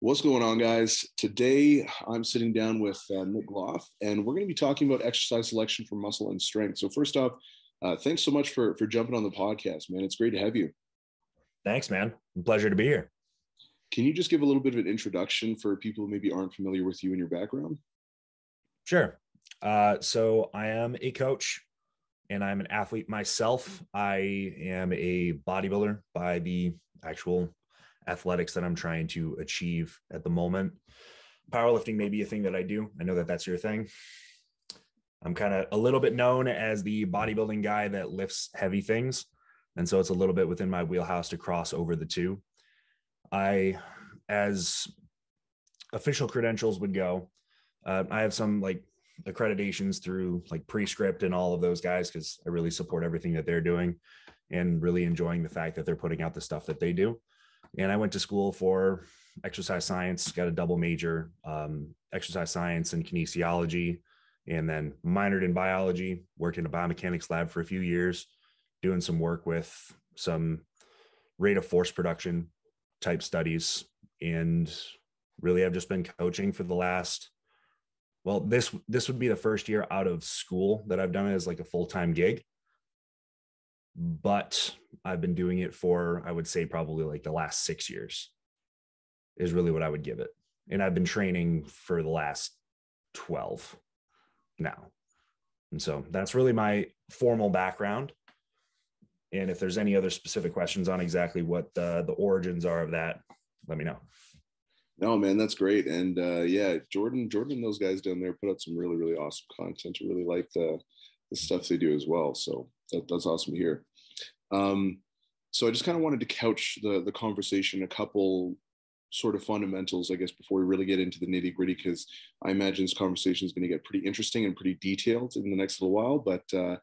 What's going on, guys? Today I'm sitting down with uh, Nick Gloff, and we're going to be talking about exercise selection for muscle and strength. So, first off, uh, thanks so much for for jumping on the podcast, man. It's great to have you. Thanks, man. Pleasure to be here. Can you just give a little bit of an introduction for people who maybe aren't familiar with you and your background? Sure. Uh, so, I am a coach and I'm an athlete myself. I am a bodybuilder by the actual athletics that I'm trying to achieve at the moment. Powerlifting may be a thing that I do. I know that that's your thing. I'm kind of a little bit known as the bodybuilding guy that lifts heavy things. And so it's a little bit within my wheelhouse to cross over the two. I, as official credentials would go, uh, I have some like accreditations through like Pre-Script and all of those guys because I really support everything that they're doing and really enjoying the fact that they're putting out the stuff that they do and I went to school for exercise science, got a double major, um, exercise science and kinesiology, and then minored in biology, worked in a biomechanics lab for a few years, doing some work with some rate of force production type studies. And really, I've just been coaching for the last, well, this this would be the first year out of school that I've done it as like a full-time gig but I've been doing it for, I would say, probably like the last six years is really what I would give it. And I've been training for the last 12 now. And so that's really my formal background. And if there's any other specific questions on exactly what the, the origins are of that, let me know. No, man, that's great. And uh, yeah, Jordan, Jordan, those guys down there put out some really, really awesome content. I really like the, the stuff they do as well. So that, that's awesome to hear. Um, so I just kind of wanted to couch the the conversation a couple sort of fundamentals, I guess, before we really get into the nitty gritty, because I imagine this conversation is going to get pretty interesting and pretty detailed in the next little while. But uh,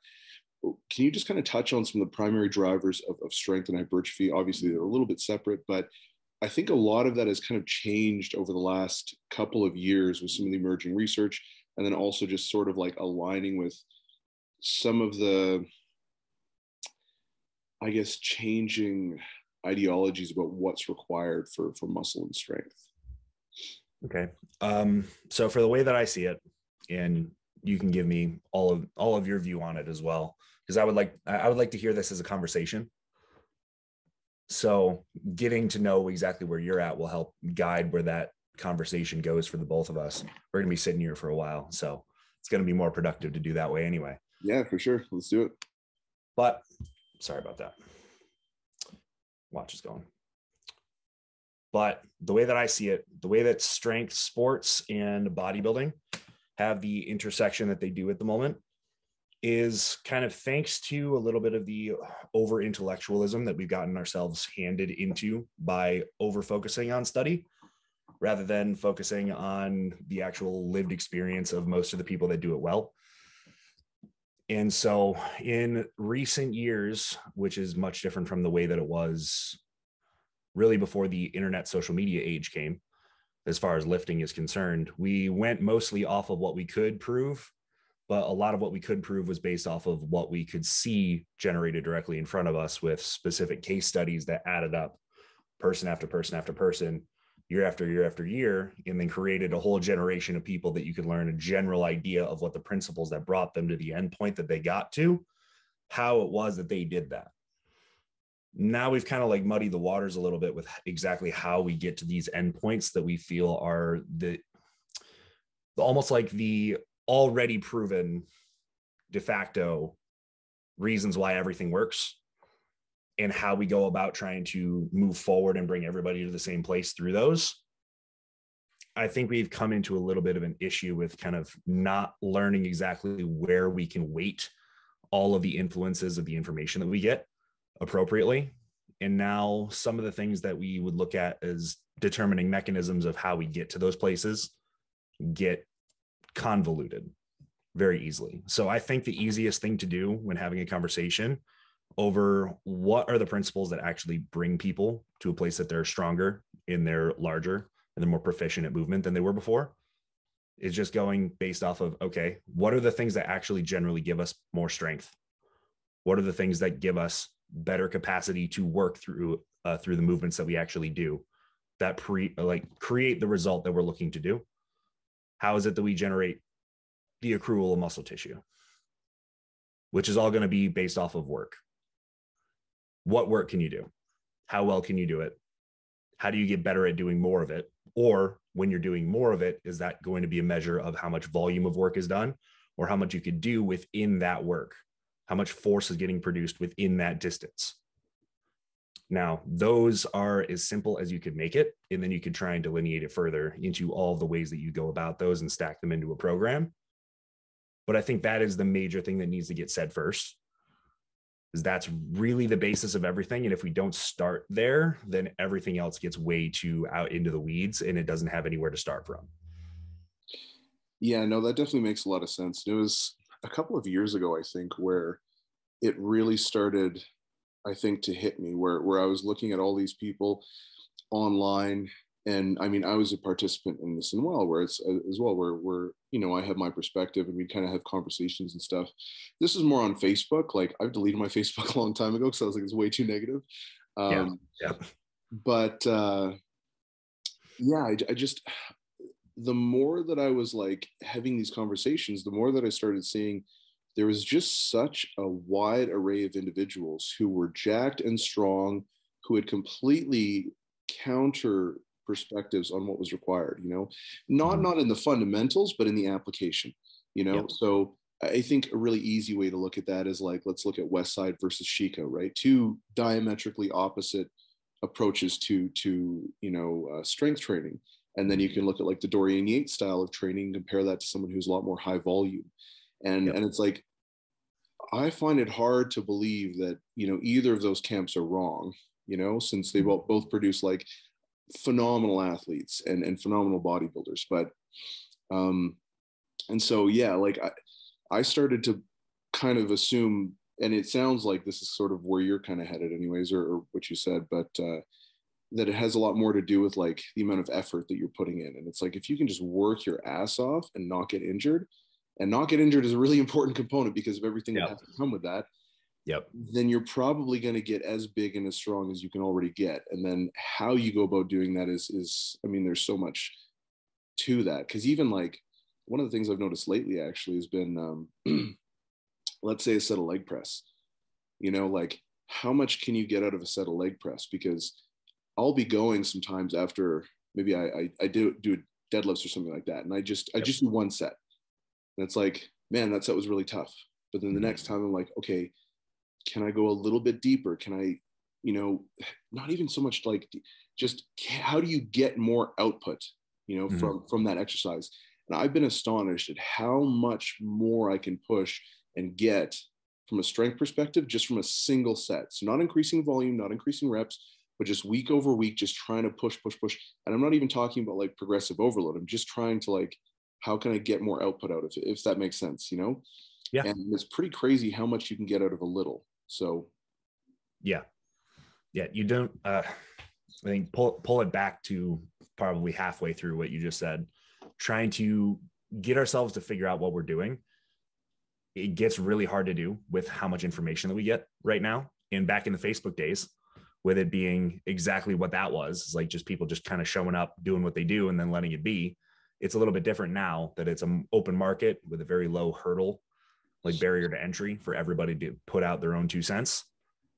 can you just kind of touch on some of the primary drivers of, of strength and hypertrophy? Obviously, they're a little bit separate, but I think a lot of that has kind of changed over the last couple of years with some of the emerging research, and then also just sort of like aligning with some of the I guess, changing ideologies about what's required for for muscle and strength. Okay. Um, so for the way that I see it, and you can give me all of all of your view on it as well, because I would like I would like to hear this as a conversation. So getting to know exactly where you're at will help guide where that conversation goes for the both of us. We're gonna be sitting here for a while, so it's gonna be more productive to do that way anyway. Yeah, for sure. Let's do it. But Sorry about that. Watch is going. But the way that I see it, the way that strength sports and bodybuilding have the intersection that they do at the moment is kind of thanks to a little bit of the over intellectualism that we've gotten ourselves handed into by over focusing on study rather than focusing on the actual lived experience of most of the people that do it well. And so in recent years, which is much different from the way that it was really before the internet social media age came, as far as lifting is concerned, we went mostly off of what we could prove, but a lot of what we could prove was based off of what we could see generated directly in front of us with specific case studies that added up person after person after person year after year after year and then created a whole generation of people that you could learn a general idea of what the principles that brought them to the end point that they got to how it was that they did that. Now we've kind of like muddied the waters a little bit with exactly how we get to these endpoints that we feel are the almost like the already proven de facto reasons why everything works and how we go about trying to move forward and bring everybody to the same place through those i think we've come into a little bit of an issue with kind of not learning exactly where we can weight all of the influences of the information that we get appropriately. And now some of the things that we would look at as determining mechanisms of how we get to those places get convoluted very easily. So i think the easiest thing to do when having a conversation over what are the principles that actually bring people to a place that they're stronger in their larger and they're more proficient at movement than they were before. Is just going based off of okay what are the things that actually generally give us more strength? What are the things that give us better capacity to work through uh, through the movements that we actually do that pre like create the result that we're looking to do? How is it that we generate the accrual of muscle tissue which is all going to be based off of work what work can you do how well can you do it how do you get better at doing more of it or when you're doing more of it is that going to be a measure of how much volume of work is done or how much you could do within that work how much force is getting produced within that distance now, those are as simple as you could make it. And then you could try and delineate it further into all the ways that you go about those and stack them into a program. But I think that is the major thing that needs to get said first. That's really the basis of everything. And if we don't start there, then everything else gets way too out into the weeds and it doesn't have anywhere to start from. Yeah, no, that definitely makes a lot of sense. It was a couple of years ago, I think, where it really started I think, to hit me where, where I was looking at all these people online. And I mean, I was a participant in this as well, where it's as well, where, where, you know, I have my perspective and we kind of have conversations and stuff. This is more on Facebook. Like I've deleted my Facebook a long time ago because I was like, it's way too negative. Um, yeah. yeah. But uh, yeah, I, I just, the more that I was like having these conversations, the more that I started seeing there was just such a wide array of individuals who were jacked and strong, who had completely counter perspectives on what was required, you know, not mm-hmm. not in the fundamentals, but in the application, you know. Yep. So I think a really easy way to look at that is like let's look at Westside versus Sheiko, right? Two diametrically opposite approaches to to you know uh, strength training, and then you can look at like the Dorian Yates style of training, compare that to someone who's a lot more high volume and yep. and it's like i find it hard to believe that you know either of those camps are wrong you know since they both, both produce like phenomenal athletes and and phenomenal bodybuilders but um and so yeah like i i started to kind of assume and it sounds like this is sort of where you're kind of headed anyways or, or what you said but uh that it has a lot more to do with like the amount of effort that you're putting in and it's like if you can just work your ass off and not get injured and not get injured is a really important component because of everything that has to come with that yep then you're probably going to get as big and as strong as you can already get and then how you go about doing that is is i mean there's so much to that because even like one of the things i've noticed lately actually has been um, let's say a set of leg press you know like how much can you get out of a set of leg press because i'll be going sometimes after maybe i i, I do do deadlifts or something like that and i just yep. i just do one set and it's like, man, that set was really tough. But then the mm-hmm. next time I'm like, okay, can I go a little bit deeper? Can I, you know, not even so much like just how do you get more output, you know, mm-hmm. from from that exercise? And I've been astonished at how much more I can push and get from a strength perspective just from a single set. So not increasing volume, not increasing reps, but just week over week, just trying to push, push, push. And I'm not even talking about like progressive overload. I'm just trying to like how can I get more output out of it? If that makes sense, you know? Yeah. And it's pretty crazy how much you can get out of a little. So yeah. Yeah. You don't uh I think pull pull it back to probably halfway through what you just said, trying to get ourselves to figure out what we're doing. It gets really hard to do with how much information that we get right now. And back in the Facebook days, with it being exactly what that was, it's like just people just kind of showing up, doing what they do, and then letting it be it's a little bit different now that it's an open market with a very low hurdle, like barrier to entry for everybody to put out their own two cents.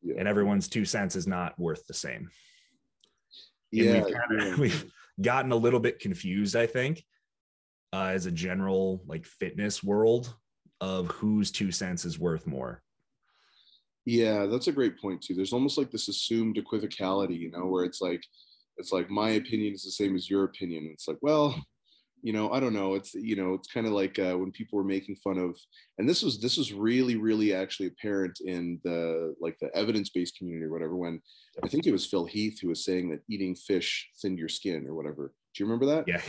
Yeah. And everyone's two cents is not worth the same. Yeah, we've, kind of, yeah. we've gotten a little bit confused, I think, uh, as a general like fitness world of whose two cents is worth more. Yeah, that's a great point too. There's almost like this assumed equivocality, you know, where it's like it's like my opinion is the same as your opinion. It's like, well, you know i don't know it's you know it's kind of like uh, when people were making fun of and this was this was really really actually apparent in the like the evidence-based community or whatever when i think it was phil heath who was saying that eating fish thinned your skin or whatever. Do you remember that? Yeah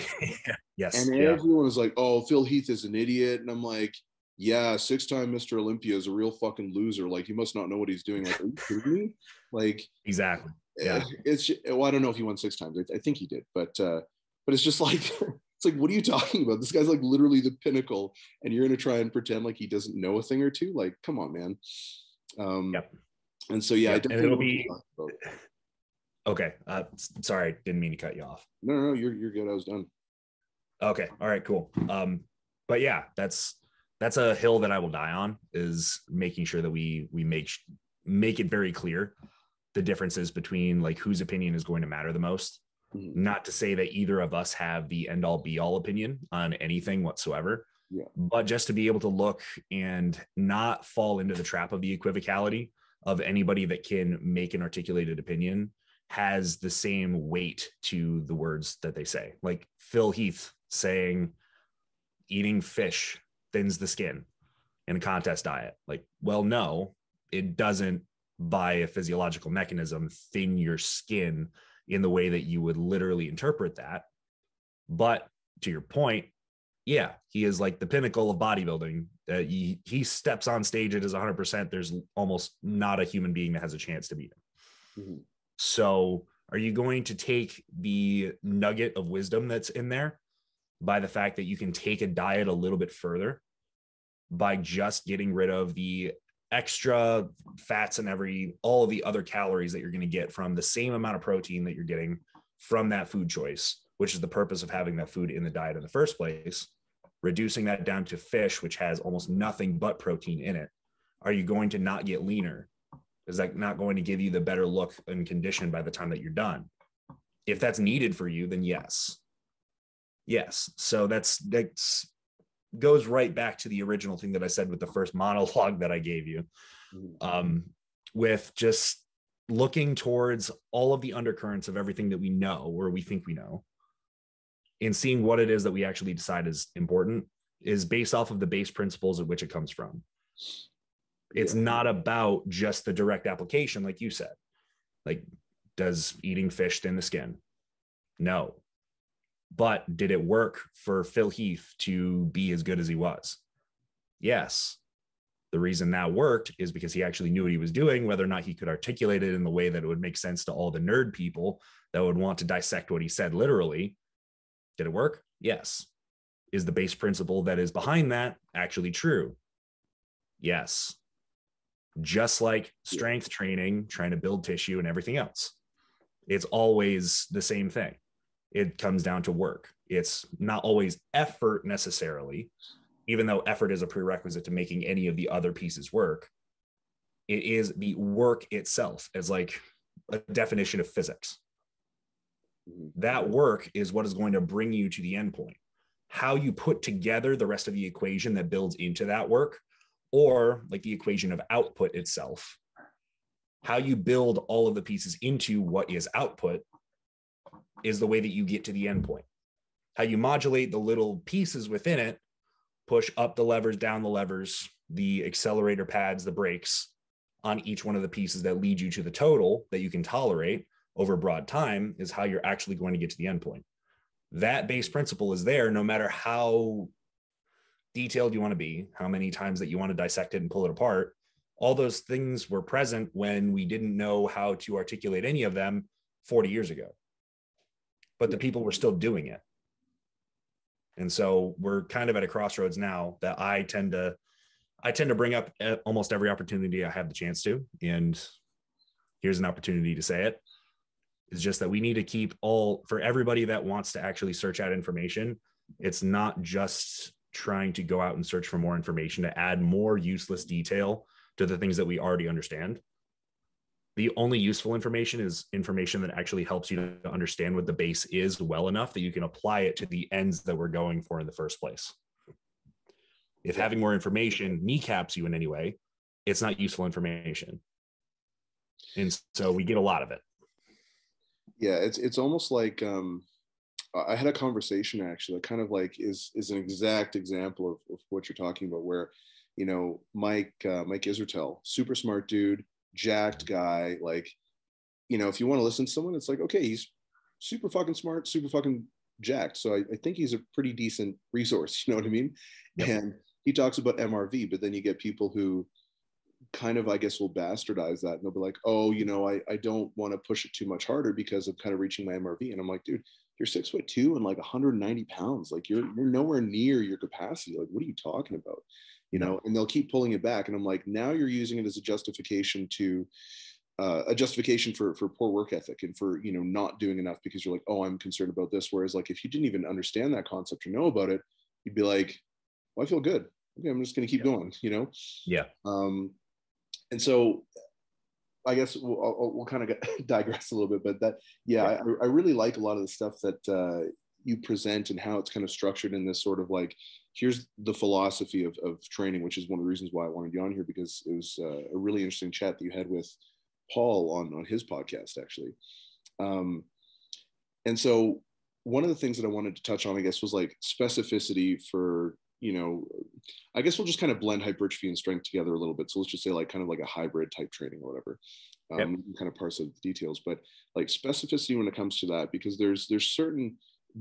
yes and yeah. everyone was like oh phil heath is an idiot. And i'm like yeah six time mr olympia is a real fucking loser. Like he must not know what he's doing. Like are you kidding me? Like exactly yeah. it's well i don't know if he won six times. I, I think he did but uh but it's just like It's like, what are you talking about? This guy's like literally the pinnacle, and you're gonna try and pretend like he doesn't know a thing or two. Like, come on, man. Um, yep. And so yeah, yep. and it'll be. Okay. Uh, sorry, didn't mean to cut you off. No, no, no, you're you're good. I was done. Okay. All right. Cool. Um, but yeah, that's that's a hill that I will die on. Is making sure that we we make make it very clear the differences between like whose opinion is going to matter the most. Mm-hmm. Not to say that either of us have the end all be all opinion on anything whatsoever. Yeah. But just to be able to look and not fall into the trap of the equivocality of anybody that can make an articulated opinion has the same weight to the words that they say. Like Phil Heath saying eating fish thins the skin in a contest diet. Like, well, no, it doesn't by a physiological mechanism thin your skin in the way that you would literally interpret that. But to your point, yeah, he is like the pinnacle of bodybuilding. Uh, he, he steps on stage at his 100%. There's almost not a human being that has a chance to beat him. Mm-hmm. So, are you going to take the nugget of wisdom that's in there by the fact that you can take a diet a little bit further by just getting rid of the extra fats and every all of the other calories that you're going to get from the same amount of protein that you're getting from that food choice, which is the purpose of having that food in the diet in the first place, reducing that down to fish, which has almost nothing but protein in it. Are you going to not get leaner? Is that not going to give you the better look and condition by the time that you're done? If that's needed for you, then yes. Yes. So that's that's goes right back to the original thing that I said with the first monologue that I gave you, um, with just looking towards all of the undercurrents of everything that we know or we think we know, and seeing what it is that we actually decide is important is based off of the base principles at which it comes from. It's yeah. not about just the direct application, like you said. Like, does eating fish thin the skin? No. But did it work for Phil Heath to be as good as he was? Yes. The reason that worked is because he actually knew what he was doing, whether or not he could articulate it in the way that it would make sense to all the nerd people that would want to dissect what he said literally. Did it work? Yes. Is the base principle that is behind that actually true? Yes. Just like strength training, trying to build tissue and everything else, it's always the same thing it comes down to work. It's not always effort necessarily, even though effort is a prerequisite to making any of the other pieces work. It is the work itself as like a definition of physics. That mm-hmm. work is what is going to bring you to the end point. How you put together the rest of the equation that builds into that work, or like the equation of output itself, how you build all of the pieces into what is output is the way that you get to the endpoint. How you modulate the little pieces within it, push up the levers, down the levers, the accelerator pads, the brakes on each one of the pieces that lead you to the total that you can tolerate over broad time is how you're actually going to get to the endpoint. That base principle is there no matter how detailed you want to be, how many times that you want to dissect it and pull it apart. All those things were present when we didn't know how to articulate any of them 40 years ago but the people were still doing it. And so we're kind of at a crossroads now that I tend to I tend to bring up eh, almost every opportunity I have the chance to. And here's an opportunity to say it. Is just that we need to keep all for everybody that wants to actually search out information it's not just trying to go out and search for more information to add more useless detail to the things that we already understand the only useful information is information that actually helps you to understand what the base is well enough that you can apply it to the ends that we're going for in the first place. If having more information kneecaps you in any way, it's not useful information. And so we get a lot of it. Yeah, it's it's almost like um I had a conversation actually that kind of like is is an exact example of, of what you're talking about where you know Mike uh, Mike Israetel, super smart dude, jacked guy. Like, you know, if you want to listen to someone, it's like, okay, he's super fucking smart, super fucking jacked. So I, I think he's a pretty decent resource. You know what I mean? Yep. And he talks about MRV, but then you get people who kind of, I guess, will bastardize that. And they'll be like, oh, you know, I, I don't want to push it too much harder because I'm kind of reaching my MRV. And I'm like, dude, you're six foot two and like 190 pounds. Like you're, you're nowhere near your capacity. Like, what are you talking about? You know and they'll keep pulling it back and i'm like now you're using it as a justification to uh, a justification for for poor work ethic and for you know not doing enough because you're like oh i'm concerned about this whereas like if you didn't even understand that concept or know about it you'd be like well i feel good. Okay i'm just going to keep yeah. going you know? Yeah. Um and so i guess we'll, I'll, we'll kind of digress a little bit but that yeah, yeah. I, I really like a lot of the stuff that uh you present and how it's kind of structured in this sort of like here's the philosophy of, of training which is one of the reasons why i wanted you on here because it was uh, a really interesting chat that you had with Paul on on his podcast actually. Um, and so one of the things that I wanted to touch on, I guess, was like specificity for you know, I guess we'll just kind of blend hypertrophy and strength together a little bit. So let's just say like kind of like a hybrid type training or whatever. Um, yep. kind of parse out the details, but like specificity when it comes to that, because there's there's certain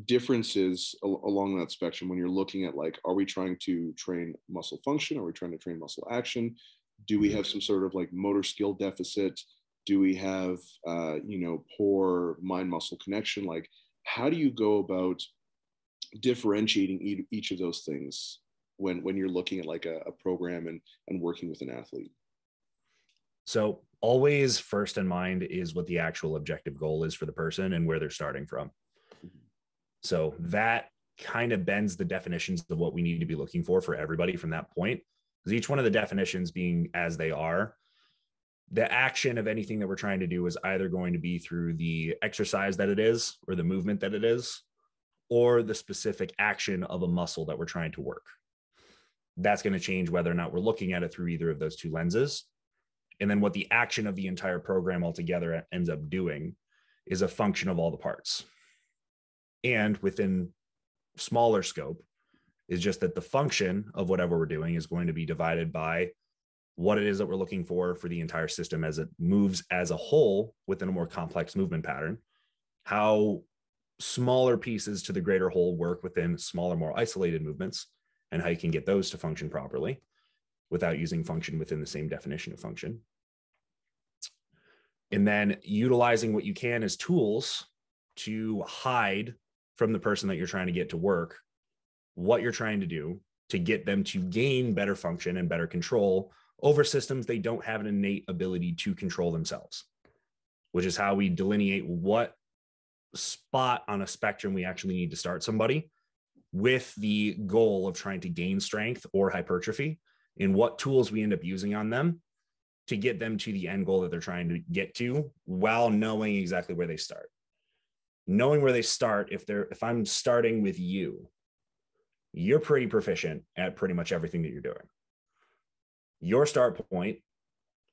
differences al- along that spectrum when you're looking at like, are we trying to train muscle function? Are we trying to train muscle action? Do we mm-hmm. have some sort of like motor skill deficit? do we have uh, you know poor mind muscle connection like how do you go about differentiating each of those things when when you're looking at like a, a program and and working with an athlete so always first in mind is what the actual objective goal is for the person and where they're starting from. So that kind of bends the definitions of what we need to be looking for for everybody from that point. Because each one of the definitions being as they are the action of anything that we're trying to do is either going to be through the exercise that it is or the movement that it is or the specific action of a muscle that we're trying to work. That's going to change whether or not we're looking at it through either of those two lenses. And then what the action of the entire program altogether ends up doing is a function of all the parts and within smaller scope is just that the function of whatever we're doing is going to be divided by what it is that we're looking for for the entire system as it moves as a whole within a more complex movement pattern, how smaller pieces to the greater whole work within smaller, more isolated movements, and how you can get those to function properly without using function within the same definition of function. And then utilizing what you can as tools to hide from the person that you're trying to get to work what you're trying to do to get them to gain better function and better control over systems they don't have an innate ability to control themselves, which is how we delineate what spot on a spectrum we actually need to start somebody with the goal of trying to gain strength or hypertrophy and what tools we end up using on them to get them to the end goal that they're trying to get to while knowing exactly where they start knowing where they start if they're if i'm starting with you you're pretty proficient at pretty much everything that you're doing. Your start point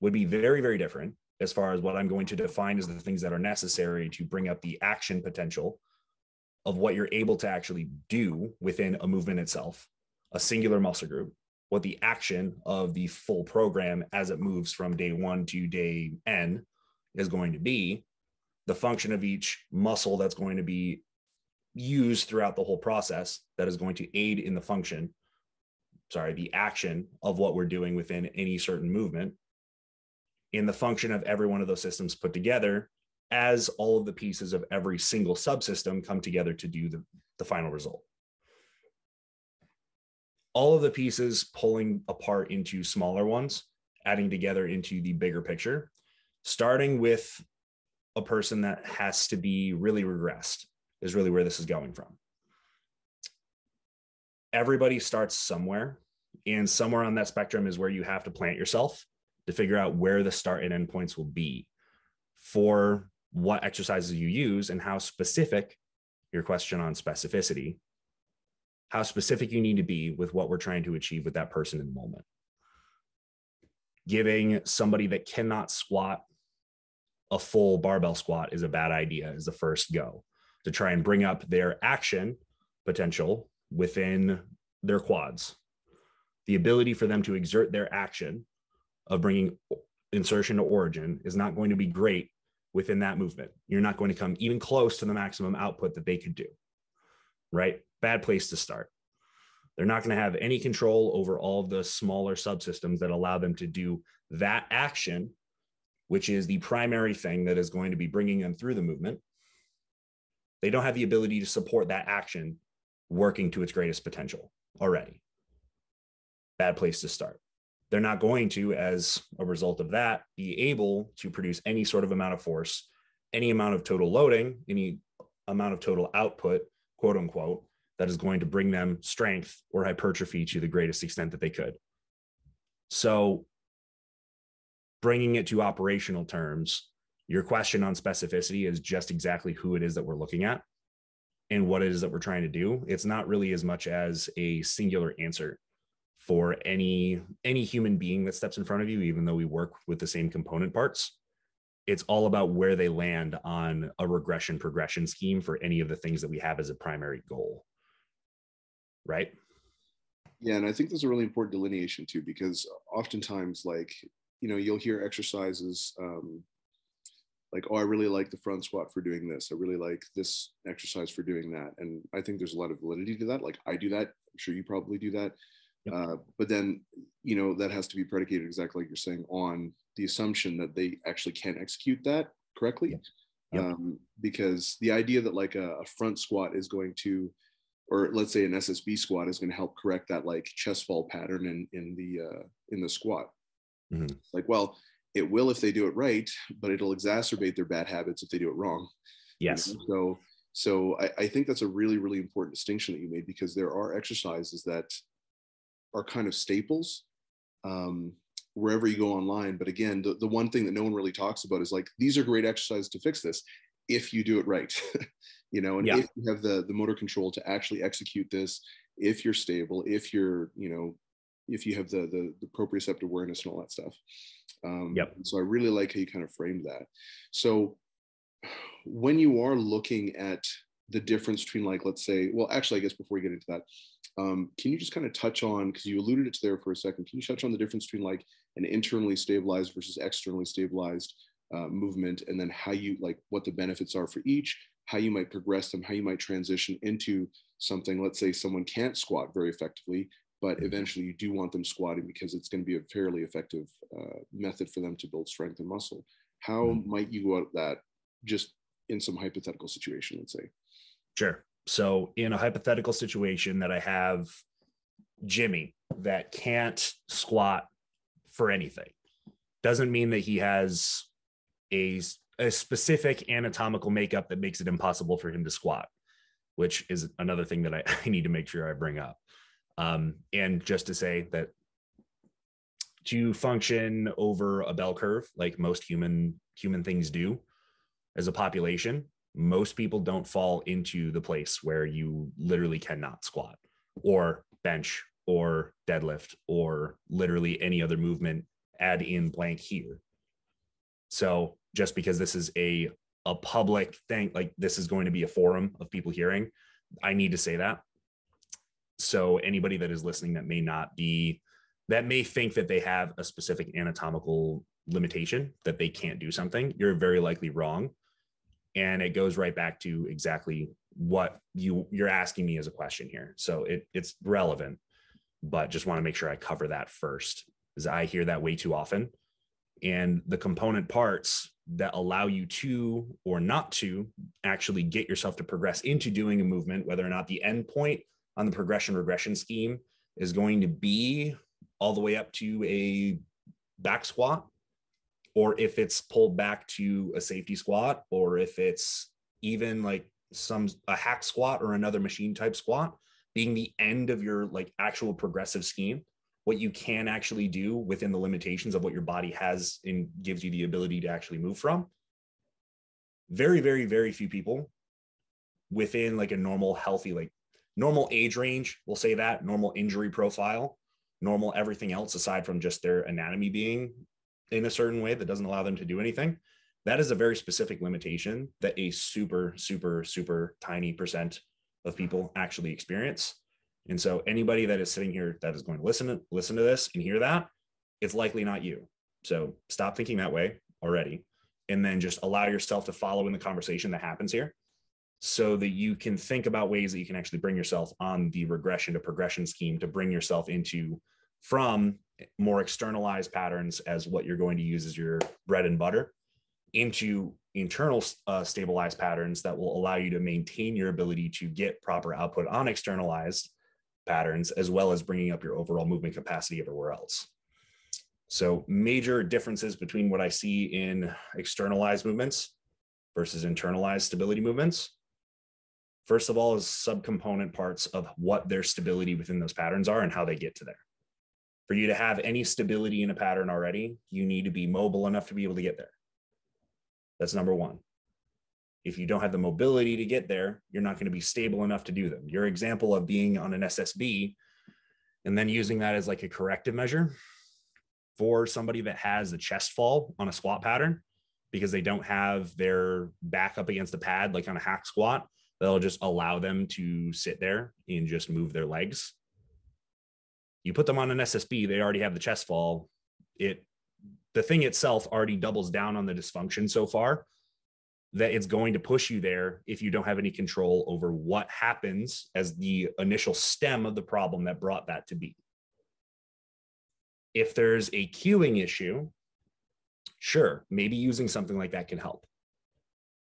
would be very, very different as far as what I'm going to define as the things that are necessary to bring up the action potential of what you're able to actually do within a movement itself, a singular muscle group, what the action of the full program as it moves from day one to day N is going to be, the function of each muscle that's going to be used throughout the whole process that is going to aid in the function sorry, the action of what we're doing within any certain movement in the function of every one of those systems put together as all of the pieces of every single subsystem come together to do the, the final result. All of the pieces pulling apart into smaller ones, adding together into the bigger picture, starting with a person that has to be really regressed is really where this is going from. Everybody starts somewhere and somewhere on that spectrum is where you have to plant yourself to figure out where the start and end points will be for what exercises you use and how specific your question on specificity how specific you need to be with what we're trying to achieve with that person in the moment. Giving somebody that cannot squat a full barbell squat is a bad idea is the first go to try and bring up their action potential within their quads. The ability for them to exert their action of bringing insertion to origin is not going to be great within that movement. You're not going to come even close to the maximum output that they could do. Right? Bad place to start. They're not going to have any control over all the smaller subsystems that allow them to do that action, which is the primary thing that is going to be bringing them through the movement. They don't have the ability to support that action working to its greatest potential already. Bad place to start. they're not going to, as a result of that, be able to produce any sort of amount of force, any amount of total loading, any amount of total output, quote unquote, that is going to bring them strength or hypertrophy to the greatest extent that they could. So, bringing it to operational terms, your question on specificity is just exactly who it is that we're looking at and what it is that we're trying to do. It's not really as much as a singular answer for any any human being that steps in front of you even though we work with the same component parts. It's all about where they land on a regression progression scheme for any of the things that we have as a primary goal. Right? Yeah and i think there's a really important delineation too because oftentimes like you know you'll hear exercises um, like oh i really like the front squat for doing this. I really like this exercise for doing that. And i think there's a lot of validity to that. Like i do that. I'm sure you probably do that. Yep. uh, but then you know that has to be predicated exactly like you're saying on the assumption that they actually can execute that correctly. Yep. Yep. Um, because the idea that like a, a front squat is going to or let's say an ssb squat is going to help correct that like chest fall pattern in in the uh, in the squat mm-hmm. like well it will if they do it right, but it'll exacerbate their bad habits if they do it wrong. Yes. You know? So so I, I, think that's a really, really important distinction that you made because there are exercises that are kind of staples um, wherever you go online. But again, the, the one thing that no one really talks about is like these are great exercises to fix this if you do it right. you know, and yeah. if you have the the motor control to actually execute this, if you're stable, if you're, you know, if you have the the, the proprioceptive awareness and all that stuff. Um, yep. So I really like how you kind of framed that. So when you are looking at the difference between like let's say well actually i guess before we get into that um, can you just kind of touch on because you alluded it to there for a second can you touch on the difference between like an internally stabilized versus externally stabilized uh, movement and then how you like what the benefits are for each how you might progress them how you might transition into something let's say someone can't squat very effectively but eventually you do want them squatting because it's going to be a fairly effective uh, method for them to build strength and muscle. How mm-hmm. might you go at that just in some hypothetical situation, let's say? Sure. So, in a hypothetical situation that I have Jimmy that can't squat for anything, doesn't mean that he has a, a specific anatomical makeup that makes it impossible for him to squat, which is another thing that I, I need to make sure I bring up. Um, and just to say that to function over a bell curve, like most human human things do as a population, most people don't fall into the place where you literally cannot squat or bench or deadlift or literally any other movement add in blank here. So just because this is a a public thing like this is going to be a forum of people hearing i need to say that so anybody that is listening that may not be that may think that they have a specific anatomical limitation that they can't do something you're very likely wrong. And it goes right back to exactly what you you're asking me as a question here. So it it's relevant but just want to make sure i cover that first because i hear that way too often. And the component parts that allow you to or not to actually get yourself to progress into doing a movement whether or not the end point on the progression regression scheme is going to be all the way up to a back squat, or if it's pulled back to a safety squat, or if it's even like some a hack squat or another machine type squat being the end of your like actual progressive scheme what you can actually do within the limitations of what your body has and gives you the ability to actually move from. Very very very few people within like a normal healthy like normal age range, we'll say that, normal injury profile, normal everything else aside from just their anatomy being in a certain way that doesn't allow them to do anything. That is a very specific limitation that a super, super, super tiny percent of people actually experience. And so anybody that is sitting here that is going to listen to listen to this and hear that, it's likely not you. So stop thinking that way already. And then just allow yourself to follow in the conversation that happens here so that you can think about ways that you can actually bring yourself on the regression to progression scheme to bring yourself into from more externalized patterns as what you're going to use as your bread and butter into internal uh, stabilized patterns that will allow you to maintain your ability to get proper output on externalized patterns as well as bringing up your overall movement capacity everywhere else So, major differences between what I see in externalized movements versus internalized stability movements. First of all, is subcomponent parts of what their stability within those patterns are and how they get to there. For you to have any stability in a pattern already, you need to be mobile enough to be able to get there. That's number one. If you don't have the mobility to get there, you're not going to be stable enough to do them. Your example of being on an SSB and then using that as like a corrective measure for somebody that has a chest fall on a squat pattern because they don't have their back up against the pad like on a hack squat they'll just allow them to sit there and just move their legs. You put them on an ssb they already have the chest fall. It the thing itself already doubles down on the dysfunction so far that it's going to push you there if you don't have any control over what happens as the initial stem of the problem that brought that to be. If there's a cueing issue, sure, maybe using something like that can help.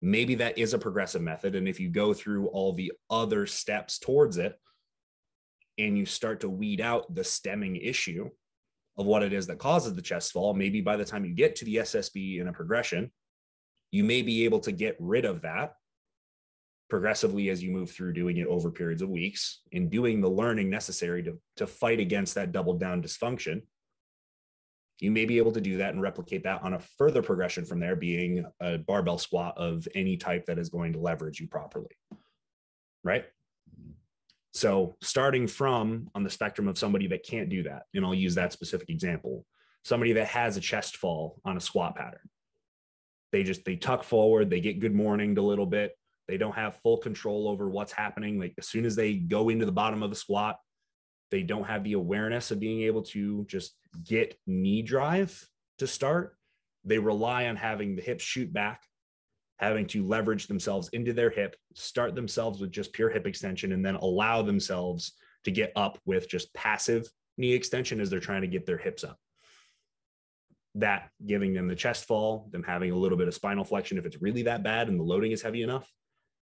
Maybe that is a progressive method. And if you go through all the other steps towards it and you start to weed out the stemming issue of what it is that causes the chest fall, maybe by the time you get to the SSB in a progression, you may be able to get rid of that progressively as you move through doing it over periods of weeks and doing the learning necessary to, to fight against that double down dysfunction you may be able to do that and replicate that on a further progression from there being a barbell squat of any type that is going to leverage you properly right? So starting from on the spectrum of somebody that can't do that and i'll use that specific example somebody that has a chest fall on a squat pattern. They just they tuck forward they get good morning a little bit they don't have full control over what's happening. Like as soon as they go into the bottom of the squat they don't have the awareness of being able to just get knee drive to start. They rely on having the hips shoot back, having to leverage themselves into their hip, start themselves with just pure hip extension, and then allow themselves to get up with just passive knee extension as they're trying to get their hips up. That giving them the chest fall, them having a little bit of spinal flexion if it's really that bad and the loading is heavy enough,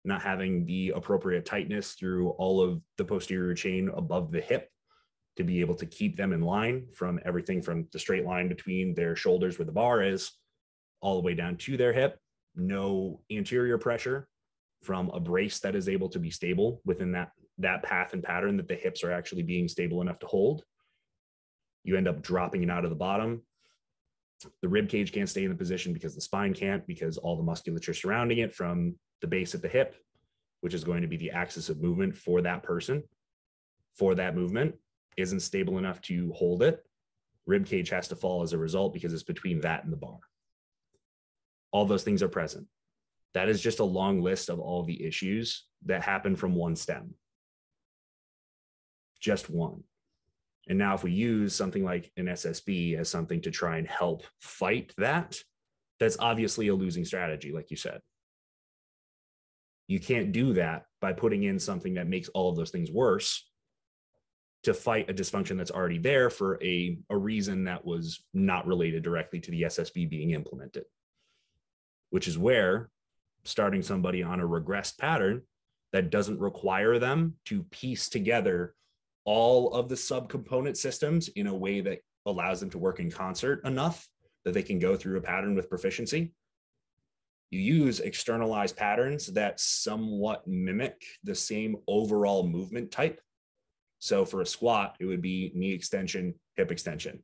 not having the appropriate tightness through all of the posterior chain above the hip to be able to keep them in line from everything from the straight line between their shoulders where the bar is all the way down to their hip. No anterior pressure from a brace that is able to be stable within that that path and pattern that the hips are actually being stable enough to hold. You end up dropping it out of the bottom the rib cage can't stay in the position because the spine can't because all the musculature surrounding it from the base at the hip, which is going to be the axis of movement for that person, for that movement, isn't stable enough to hold it. Rib cage has to fall as a result because it's between that and the bar. All those things are present. That is just a long list of all the issues that happen from one stem. Just one. And now, if we use something like an SSB as something to try and help fight that, that's obviously a losing strategy, like you said. You can't do that by putting in something that makes all of those things worse to fight a dysfunction that's already there for a, a reason that was not related directly to the SSB being implemented, which is where starting somebody on a regressed pattern that doesn't require them to piece together all of the subcomponent systems in a way that allows them to work in concert enough that they can go through a pattern with proficiency you use externalized patterns that somewhat mimic the same overall movement type. So for a squat, it would be knee extension, hip extension,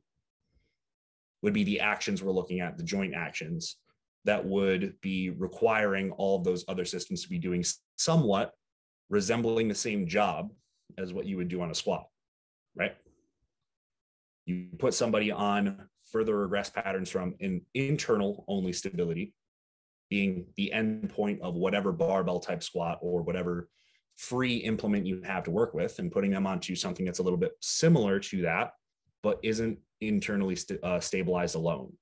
would be the actions we're looking at, the joint actions that would be requiring all of those other systems to be doing somewhat resembling the same job as what you would do on a squat, right? You put somebody on further regress patterns from an internal only stability being the end point of whatever barbell type squat or whatever free implement you have to work with and putting them onto something that's a little bit similar to that but isn't internally st- uh, stabilized alone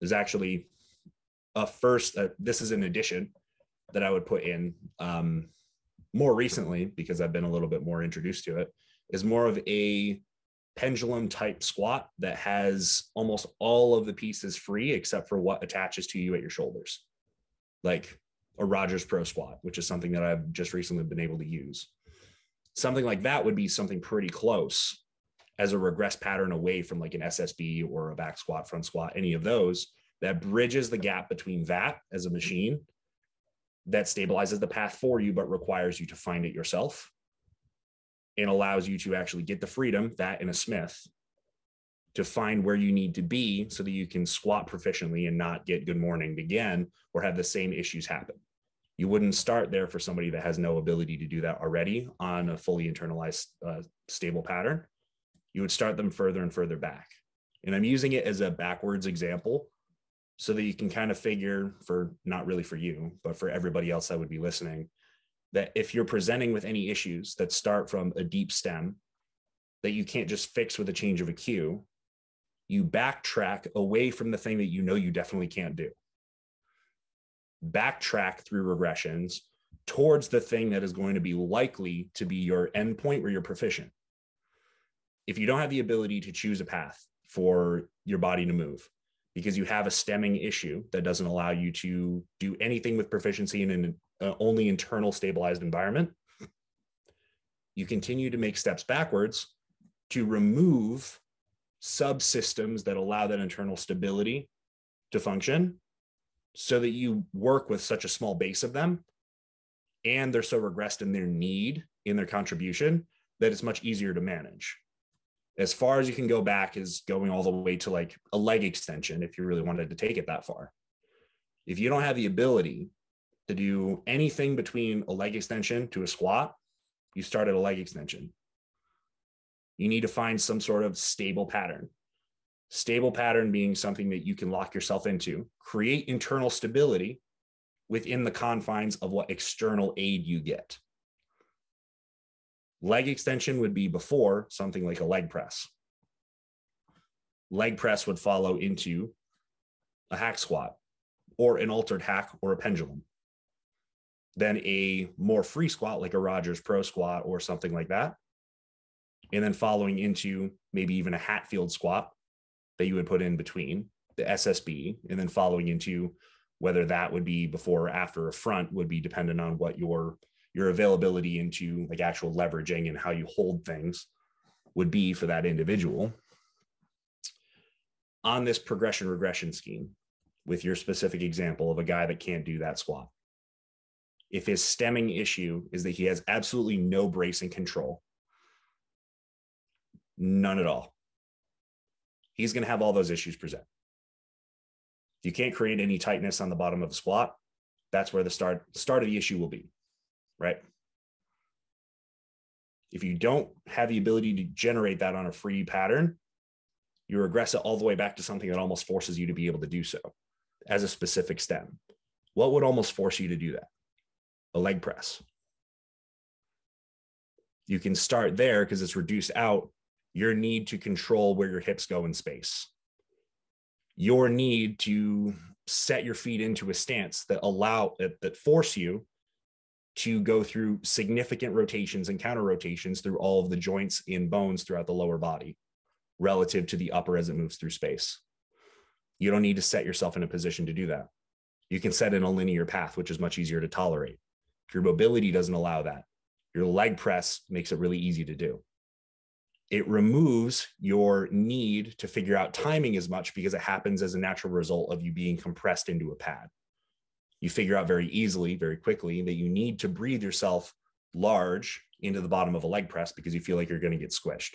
there's actually a first uh, this is an addition that i would put in um, more recently because i've been a little bit more introduced to it is more of a pendulum type squat that has almost all of the pieces free except for what attaches to you at your shoulders, like a Rogers Pro squat, which is something that I've just recently been able to use. Something like that would be something pretty close as a regress pattern away from like an SSB or a back squat, front squat, any of those that bridges the gap between that as a machine that stabilizes the path for you, but requires you to find it yourself and allows you to actually get the freedom that in a Smith to find where you need to be so that you can squat proficiently and not get good morning again or have the same issues happen. You wouldn't start there for somebody that has no ability to do that already on a fully internalized uh, stable pattern. You would start them further and further back. And I'm using it as a backwards example so that you can kind of figure for not really for you, but for everybody else that would be listening, that if you're presenting with any issues that start from a deep stem that you can't just fix with a change of a cue, you backtrack away from the thing that you know you definitely can't do. Backtrack through regressions towards the thing that is going to be likely to be your endpoint where you're proficient. If you don't have the ability to choose a path for your body to move, because you have a stemming issue that doesn't allow you to do anything with proficiency in an uh, only internal stabilized environment, you continue to make steps backwards to remove subsystems that allow that internal stability to function so that you work with such a small base of them and they're so regressed in their need in their contribution that it's much easier to manage as far as you can go back is going all the way to like a leg extension if you really wanted to take it that far. If you don't have the ability to do anything between a leg extension to a squat, you start at a leg extension. You need to find some sort of stable pattern. Stable pattern being something that you can lock yourself into, create internal stability within the confines of what external aid you get. Leg extension would be before something like a leg press. Leg press would follow into a hack squat or an altered hack or a pendulum. Then a more free squat like a Rogers Pro squat or something like that. And then following into maybe even a Hatfield squat that you would put in between the SSB, and then following into whether that would be before or after a front would be dependent on what your your availability into like actual leveraging and how you hold things would be for that individual. On this progression regression scheme with your specific example of a guy that can't do that squat if his stemming issue is that he has absolutely no bracing control none at all he's going to have all those issues present. If you can't create any tightness on the bottom of a squat that's where the start start of the issue will be right? If you don't have the ability to generate that on a free pattern, you regress it all the way back to something that almost forces you to be able to do so as a specific stem. What would almost force you to do that? A leg press. You can start there because it's reduced out your need to control where your hips go in space. Your need to set your feet into a stance that allow that, that force you to go through significant rotations and counter rotations through all of the joints and bones throughout the lower body relative to the upper as it moves through space. You don't need to set yourself in a position to do that. You can set in a linear path, which is much easier to tolerate. Your mobility doesn't allow that, your leg press makes it really easy to do. It removes your need to figure out timing as much because it happens as a natural result of you being compressed into a pad you figure out very easily, very quickly that you need to breathe yourself large into the bottom of a leg press because you feel like you're going to get squished.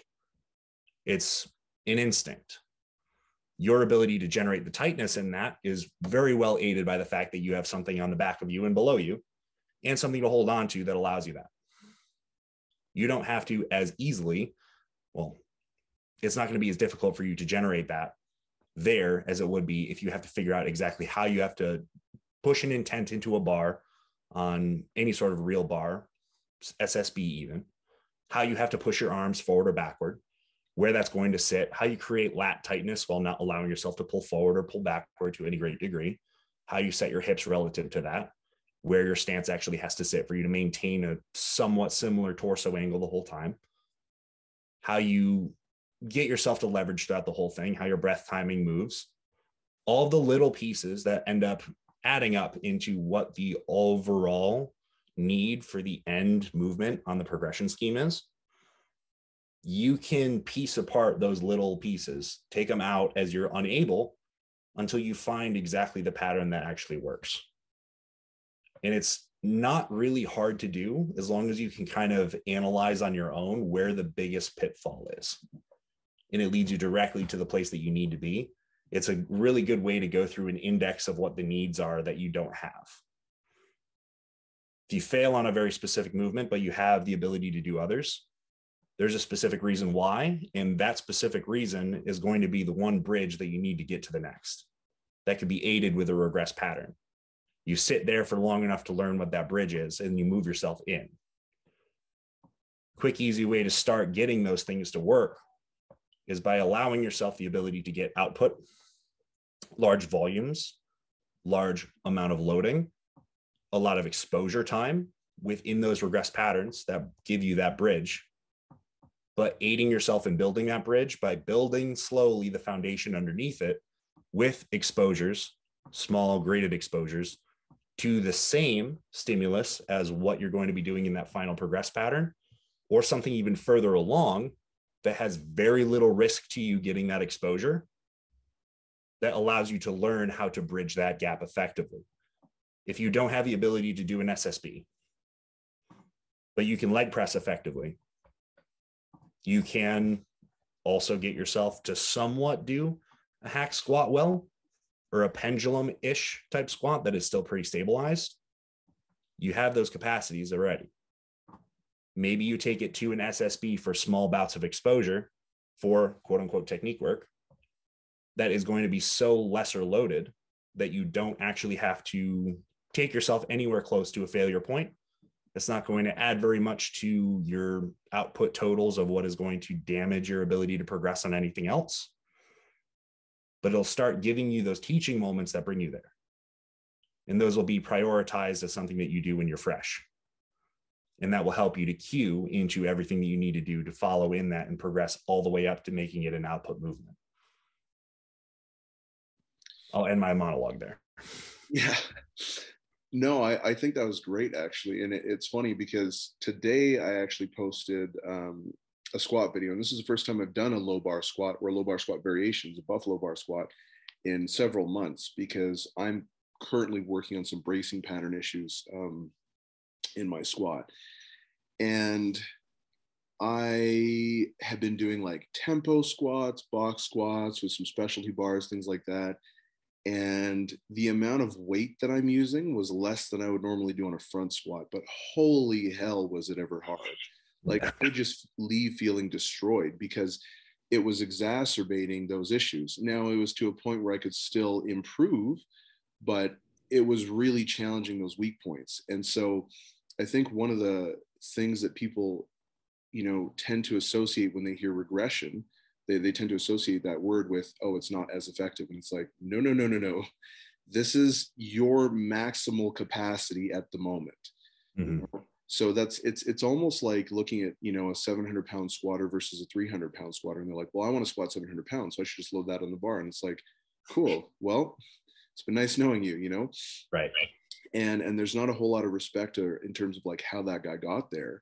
It's an instinct. Your ability to generate the tightness in that is very well aided by the fact that you have something on the back of you and below you and something to hold on to that allows you that. You don't have to as easily, well, it's not going to be as difficult for you to generate that there as it would be if you have to figure out exactly how you have to push an intent into a bar on any sort of real bar, SSB even, how you have to push your arms forward or backward, where that's going to sit, how you create lat tightness while not allowing yourself to pull forward or pull backward to any great degree, how you set your hips relative to that, where your stance actually has to sit for you to maintain a somewhat similar torso angle the whole time, how you get yourself to leverage throughout the whole thing, how your breath timing moves, all the little pieces that end up adding up into what the overall need for the end movement on the progression scheme is you can piece apart those little pieces, take them out as you're unable until you find exactly the pattern that actually works. And it's not really hard to do as long as you can kind of analyze on your own where the biggest pitfall is. And it leads you directly to the place that you need to be. It's a really good way to go through an index of what the needs are that you don't have. If you fail on a very specific movement, but you have the ability to do others, there's a specific reason why. And that specific reason is going to be the one bridge that you need to get to the next. That could be aided with a regress pattern you sit there for long enough to learn what that bridge is and you move yourself in quick easy way to start getting those things to work is by allowing yourself the ability to get output large volumes large amount of loading a lot of exposure time within those regress patterns that give you that bridge. But aiding yourself in building that bridge by building slowly the foundation underneath it with exposures small graded exposures to the same stimulus as what you're going to be doing in that final progress pattern, or something even further along that has very little risk to you getting that exposure that allows you to learn how to bridge that gap effectively. If you don't have the ability to do an SSB, but you can leg press effectively, you can also get yourself to somewhat do a hack squat well or a pendulum ish type squat that is still pretty stabilized, you have those capacities already. Maybe you take it to an SSB for small bouts of exposure for quote unquote technique work that is going to be so lesser loaded that you don't actually have to take yourself anywhere close to a failure point. It's not going to add very much to your output totals of what is going to damage your ability to progress on anything else but it'll start giving you those teaching moments that bring you there. And those will be prioritized as something that you do when you're fresh. And that will help you to cue into everything that you need to do to follow in that and progress all the way up to making it an output movement. I'll end my monologue there. Yeah. No, I, I think that was great actually. And it, it's funny because today I actually posted um, a squat video. And this is the first time I've done a low bar squat or low bar squat variations, a buffalo bar squat in several months because I'm currently working on some bracing pattern issues um, in my squat. And I have been doing like tempo squats, box squats with some specialty bars, things like that. And the amount of weight that I'm using was less than I would normally do on a front squat, but holy hell was it ever hard. Like I just leave feeling destroyed because it was exacerbating those issues. Now it was to a point where I could still improve, but it was really challenging those weak points. And so I think one of the things that people, you know, tend to associate when they hear regression, they, they tend to associate that word with, oh, it's not as effective. And it's like, no, no, no, no, no. This is your maximal capacity at the moment. Mm-hmm so that's it's it's almost like looking at you know a 700 pound squatter versus a 300 pound squatter and they're like well i want to squat 700 pounds so i should just load that on the bar and it's like cool well it's been nice knowing you you know right and and there's not a whole lot of respect in terms of like how that guy got there.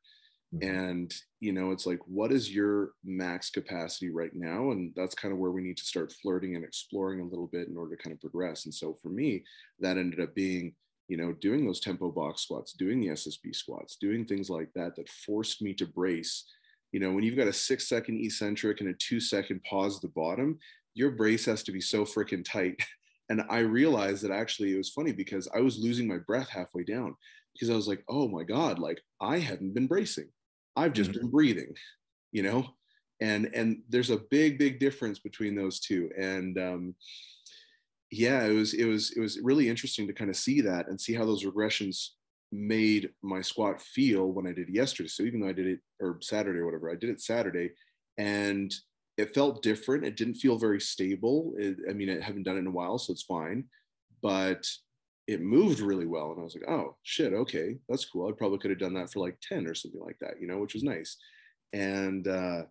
Mm-hmm. and you know it's like what is your max capacity right now and that's kind of where we need to start flirting and exploring a little bit in order to kind of progress and so for me that ended up being you know, doing those tempo box squats, doing the SSB squats, doing things like that that forced me to brace. You know, when you've got a six second eccentric and a two second pause at the bottom, your brace has to be so freaking tight. And I realized that actually it was funny because I was losing my breath halfway down because I was like, oh my God, like I haven't been bracing. I've just mm-hmm. been breathing, you know? And and there's a big, big difference between those two. And um, yeah, it was it was it was really interesting to kind of see that and see how those regressions made my squat feel when I did yesterday. So even though I did it or Saturday or whatever, I did it Saturday, and it felt different. It didn't feel very stable. It, I mean, I haven't done it in a while, so it's fine, but it moved really well. And I was like, oh shit, okay, that's cool. I probably could have done that for like 10 or something like that, you know, which was nice. And uh,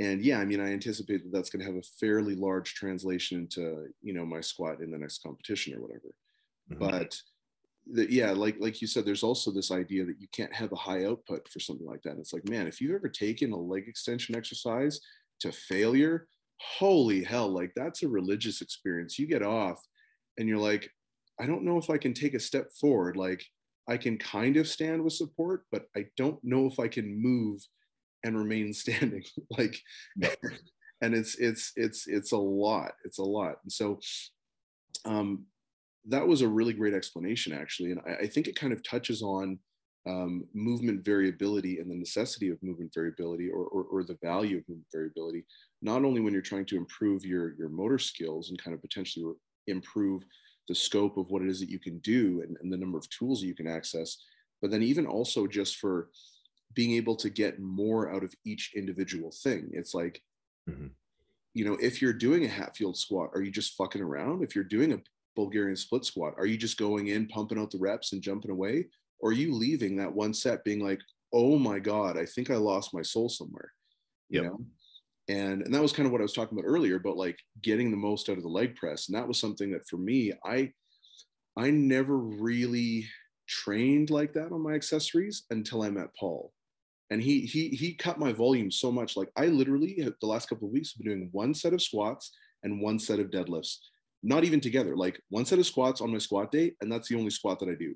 and yeah i mean i anticipate that that's going to have a fairly large translation into you know my squat in the next competition or whatever mm-hmm. but the, yeah, like like you said, there's also this idea that you can't have a high output for something like that. It's like, man, if you've ever taken a leg extension exercise to failure, holy hell, like that's a religious experience. You get off and you're like, I don't know if I can take a step forward. Like I can kind of stand with support, but I don't know if I can move and remain standing. like, and it's it's it's it's a lot. It's a lot. And so, um, that was a really great explanation, actually, and I, I think it kind of touches on um, movement variability and the necessity of movement variability, or, or or the value of movement variability. Not only when you're trying to improve your your motor skills and kind of potentially improve the scope of what it is that you can do and, and the number of tools you can access, but then even also just for being able to get more out of each individual thing. It's like, mm-hmm. you know, if you're doing a Hatfield squat, are you just fucking around? If you're doing a Bulgarian split squat, are you just going in, pumping out the reps and jumping away? Or are you leaving that one set being like, oh my God, I think I lost my soul somewhere? You yep. know? And, and that was kind of what I was talking about earlier but like getting the most out of the leg press. And that was something that for me, I I never really trained like that on my accessories until I met Paul and he he he cut my volume so much like i literally uh, the last couple of weeks have been doing one set of squats and one set of deadlifts not even together like one set of squats on my squat day and that's the only squat that i do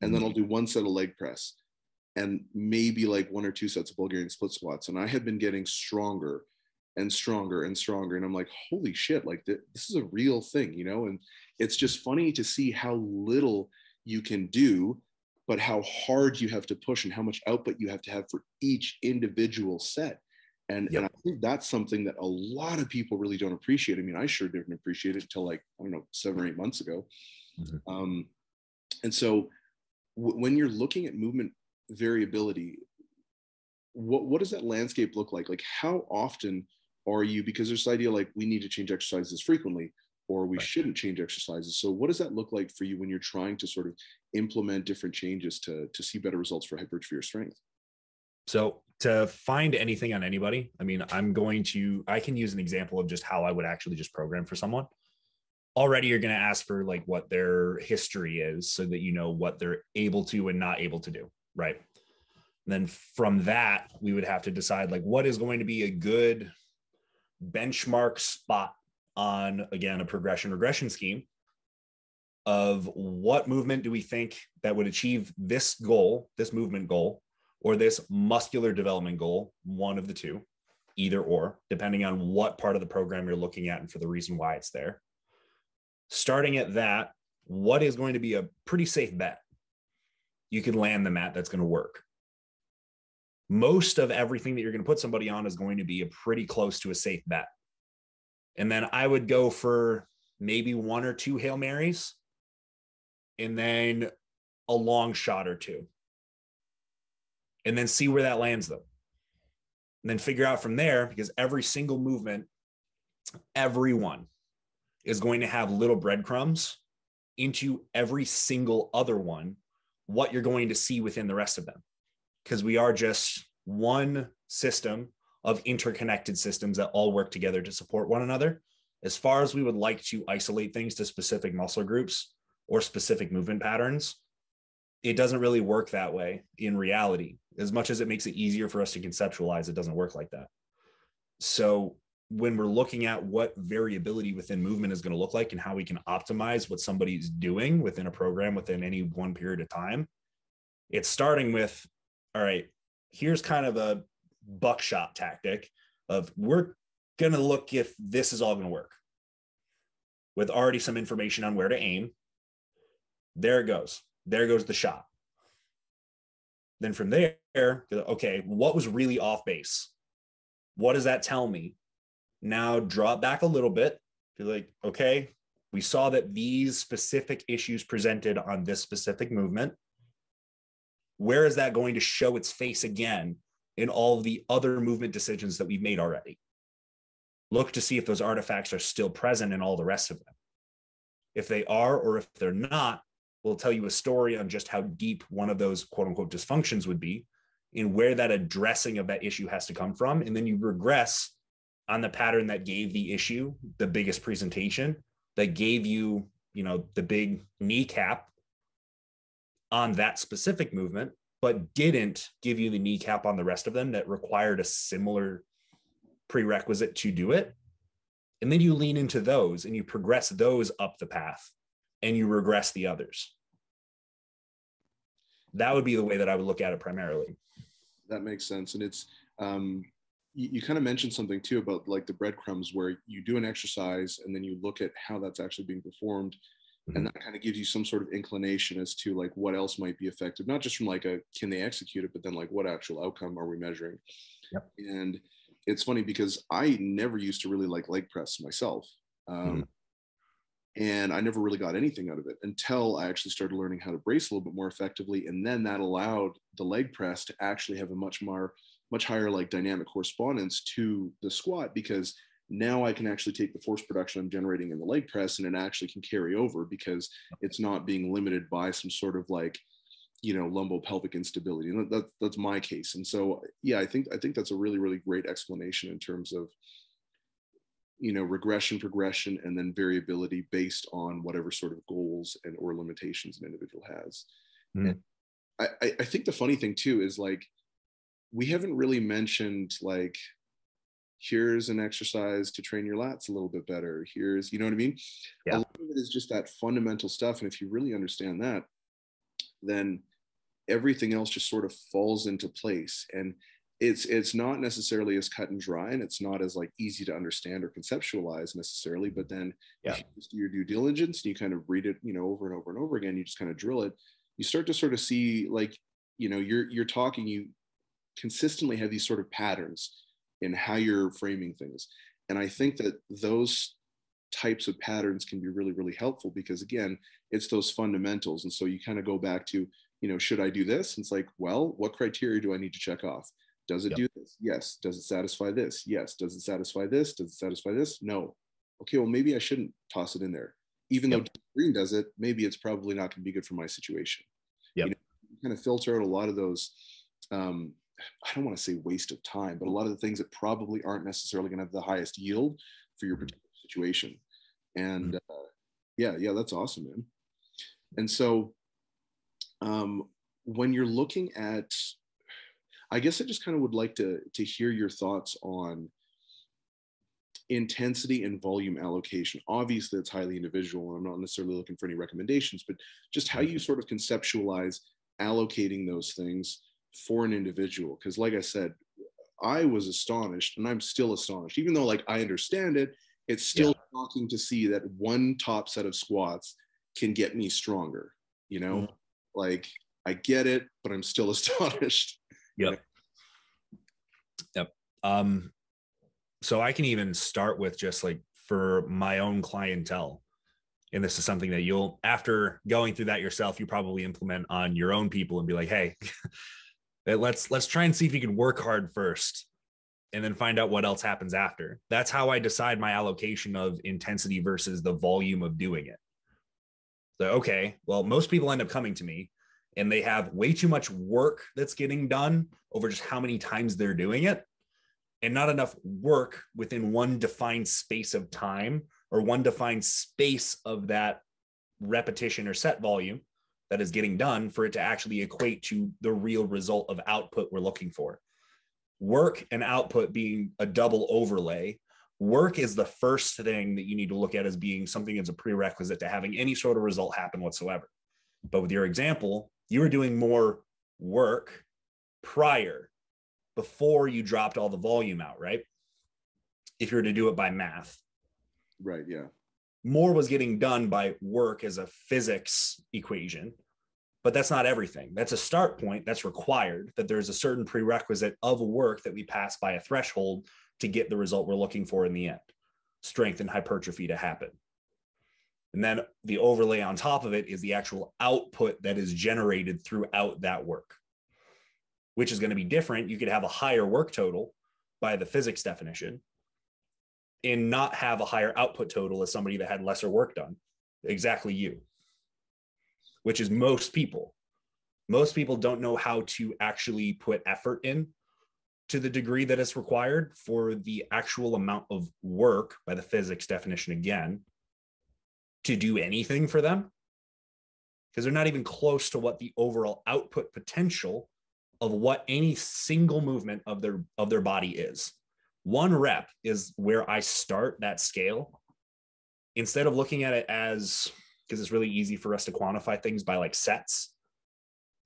and then mm-hmm. i'll do one set of leg press and maybe like one or two sets of bulgarian split squats and i have been getting stronger and stronger and stronger and i'm like holy shit like th- this is a real thing you know and it's just funny to see how little you can do but how hard you have to push and how much output you have to have for each individual set. And, yep. and I think that's something that a lot of people really don't appreciate. I mean, I sure didn't appreciate it until like, I don't know, seven or eight months ago. Mm-hmm. Um, and so w- when you're looking at movement variability, what, what does that landscape look like? Like how often are you, because there's this idea like we need to change exercises frequently or we right. shouldn't change exercises. So what does that look like for you when you're trying to sort of implement different changes to, to see better results for hypertrophy or strength? So to find anything on anybody, I mean, I'm going to, I can use an example of just how I would actually just program for someone. Already, you're going to ask for like what their history is so that you know what they're able to and not able to do. Right. And then from that, we would have to decide like what is going to be a good benchmark spot on again a progression regression scheme of what movement do we think that would achieve this goal, this movement goal, or this muscular development goal, one of the two, either or, depending on what part of the program you're looking at and for the reason why it's there. Starting at that, what is going to be a pretty safe bet? You can land them at that's going to work. Most of everything that you're going to put somebody on is going to be a pretty close to a safe bet. And then I would go for maybe one or two Hail Marys and then a long shot or two. And then see where that lands them. And then figure out from there because every single movement, everyone is going to have little breadcrumbs into every single other one, what you're going to see within the rest of them. Because we are just one system of interconnected systems that all work together to support one another. As far as we would like to isolate things to specific muscle groups or specific movement patterns, it doesn't really work that way in reality. As much as it makes it easier for us to conceptualize, it doesn't work like that. So, when we're looking at what variability within movement is going to look like and how we can optimize what somebody's doing within a program within any one period of time, it's starting with all right, here's kind of a buckshot tactic of we're going to look if this is all going to work with already some information on where to aim. There it goes. There goes the shot. Then from there, okay, what was really off base? What does that tell me? Now it back a little bit. Be like, okay, we saw that these specific issues presented on this specific movement. Where is that going to show its face again in all the other movement decisions that we've made already. Look to see if those artifacts are still present in all the rest of them. If they are, or if they're not, we'll tell you a story on just how deep one of those quote unquote dysfunctions would be and where that addressing of that issue has to come from. And then you regress on the pattern that gave the issue the biggest presentation, that gave you, you know, the big kneecap on that specific movement, but didn't give you the kneecap on the rest of them that required a similar prerequisite to do it. And then you lean into those and you progress those up the path and you regress the others. That would be the way that I would look at it primarily. That makes sense. And it's, um, you, you kind of mentioned something too about like the breadcrumbs where you do an exercise and then you look at how that's actually being performed mm-hmm. and that kind of gives you some sort of inclination as to like what else might be effective not just from like a can they execute it but then like what actual outcome are we measuring yep. and it's funny because i never used to really like leg press myself um, mm-hmm. And I never really got anything out of it until I actually started learning how to brace a little bit more effectively. And then that allowed the leg press to actually have a much more much higher like dynamic correspondence to the squat because now I can actually take the force production I'm generating in the leg press and it actually can carry over because it's not being limited by some sort of like, you know, lumbo-pelvic instability. And that, that's my case. And so, yeah, I think I think that's a really really great explanation in terms of, you know, regression, progression, and then variability based on whatever sort of goals and or limitations an individual has. Mm. And I, I think the funny thing too is like we haven't really mentioned like here's an exercise to train your lats a little bit better here's you know what i mean yeah. a lot of it is just that fundamental stuff and if you really understand that then everything else just sort of falls into place and it's it's not necessarily as cut and dry and it's not as like easy to understand or conceptualize necessarily but then yeah. you do your due diligence and you kind of read it you know over and over and over again you just kind of drill it you start to sort of see like you know you're you're talking you consistently have these sort of patterns in how you're framing things. And I think that those types of patterns can be really, really helpful because again, it's those fundamentals. And so you kind of go back to, you know, should I do this? And it's like, well, what criteria do I need to check off? Does it yep. do this? Yes. Does it satisfy this? Yes. Does it satisfy this? Does it satisfy this? No. Okay, well, maybe I shouldn't toss it in there. Even yep. though green does it, maybe it's probably not going to be good for my situation. Yeah. You, know, you kind of filter out a lot of those um, I don't want to say waste of time, but a lot of the things that probably aren't necessarily going to have the highest yield for your particular situation. And mm-hmm. uh, yeah, yeah, that's awesome, man. And so um, when you're looking at, I guess I just kind of would like to to hear your thoughts on intensity and volume allocation. Obviously, it's highly individual, and I'm not necessarily looking for any recommendations, but just how you sort of conceptualize allocating those things for an individual because like i said i was astonished and i'm still astonished even though like i understand it it's still yeah. shocking to see that one top set of squats can get me stronger you know mm-hmm. like i get it but i'm still astonished yep yep um so i can even start with just like for my own clientele and this is something that you'll after going through that yourself you probably implement on your own people and be like hey let's let's try and see if you can work hard first and then find out what else happens after. That's how i decide my allocation of intensity versus the volume of doing it. So okay well most people end up coming to me and they have way too much work that's getting done over just how many times they're doing it and not enough work within one defined space of time or one defined space of that repetition or set volume that is getting done for it to actually equate to the real result of output we're looking for. Work and output being a double overlay. Work is the first thing that you need to look at as being something as a prerequisite to having any sort of result happen whatsoever. But with your example, you were doing more work prior before you dropped all the volume out, right? If you were to do it by math. Right, yeah more was getting done by work as a physics equation but that's not everything. That's a start point that's required that there's a certain prerequisite of work that we pass by a threshold to get the result we're looking for in the end. Strength and hypertrophy to happen. And then the overlay on top of it is the actual output that is generated throughout that work which is going to be different. You could have a higher work total by the physics definition and not have a higher output total as somebody that had lesser work done. Exactly you, which is most people. Most people don't know how to actually put effort in to the degree that it's required for the actual amount of work by the physics definition again to do anything for them. because they're not even close to what the overall output potential of what any single movement of their of their body is. One rep is where I start that scale. Instead of looking at it as because it's really easy for us to quantify things by like sets.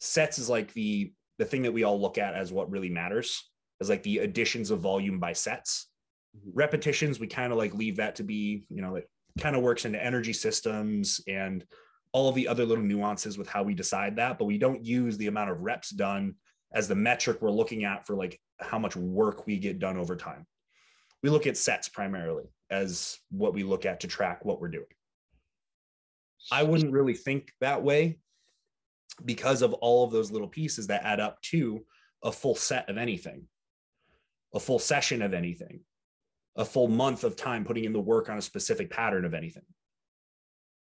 Sets is like the the thing that we all look at as what really matters is like the additions of volume by sets. Mm-hmm. Repetitions, we kind of like leave that to be, you know, it kind of works into energy systems and all of the other little nuances with how we decide that, but we don't use the amount of reps done as the metric we're looking at for like how much work we get done over time. We look at sets primarily as what we look at to track what we're doing. I wouldn't really think that way because of all of those little pieces that add up to a full set of anything, a full session of anything, a full month of time putting in the work on a specific pattern of anything.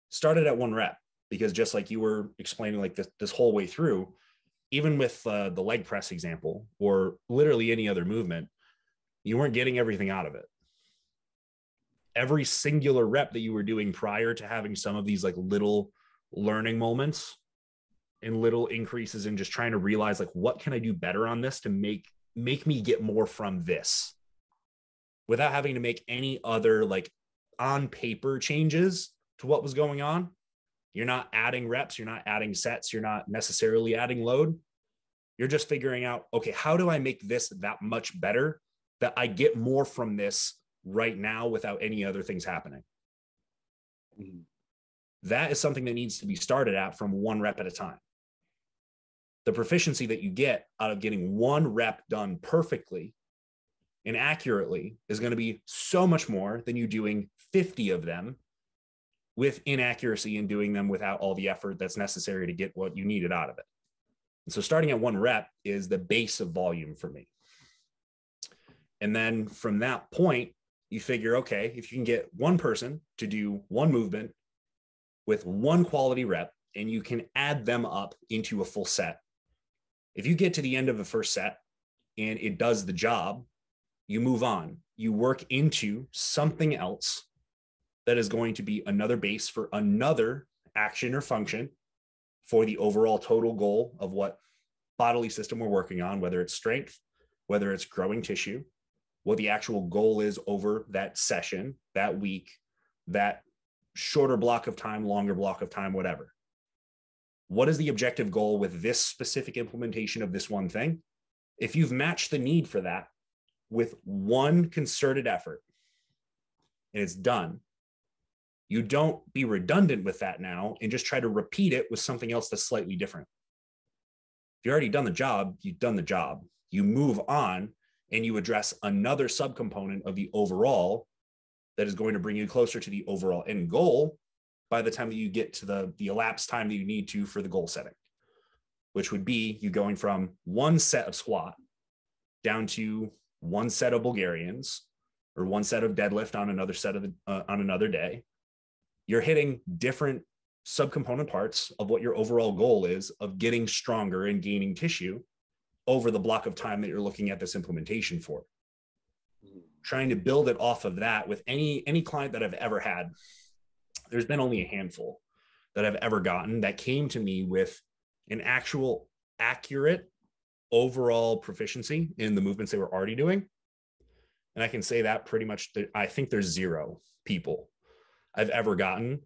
Started at one rep because just like you were explaining like this, this whole way through, even with uh, the leg press example or literally any other movement, you weren't getting everything out of it. Every singular rep that you were doing prior to having some of these like little learning moments and little increases in just trying to realize like what can I do better on this to make make me get more from this without having to make any other like on paper changes to what was going on. You're not adding reps, you're not adding sets, you're not necessarily adding load. You're just figuring out, okay, how do I make this that much better that I get more from this right now without any other things happening? Mm-hmm. That is something that needs to be started at from one rep at a time the proficiency that you get out of getting one rep done perfectly and accurately is going to be so much more than you doing 50 of them with inaccuracy and doing them without all the effort that's necessary to get what you needed out of it. And so starting at one rep is the base of volume for me. And then from that point, you figure, okay, if you can get one person to do one movement with one quality rep and you can add them up into a full set if you get to the end of the first set and it does the job, you move on. You work into something else that is going to be another base for another action or function for the overall total goal of what bodily system we're working on, whether it's strength, whether it's growing tissue, what the actual goal is over that session, that week, that shorter block of time, longer block of time, whatever what is the objective goal with this specific implementation of this one thing? If you've matched the need for that with one concerted effort and it's done, you don't be redundant with that now and just try to repeat it with something else that's slightly different. If you've already done the job, you've done the job. You move on and you address another subcomponent of the overall that is going to bring you closer to the overall end goal by the time that you get to the the elapsed time that you need to for the goal setting which would be you going from one set of squat down to one set of bulgarians or one set of deadlift on another set of uh, on another day you're hitting different subcomponent parts of what your overall goal is of getting stronger and gaining tissue over the block of time that you're looking at this implementation for mm-hmm. trying to build it off of that with any any client that i've ever had there's been only a handful that I've ever gotten that came to me with an actual accurate overall proficiency in the movements they were already doing. And I can say that pretty much, I think there's zero people I've ever gotten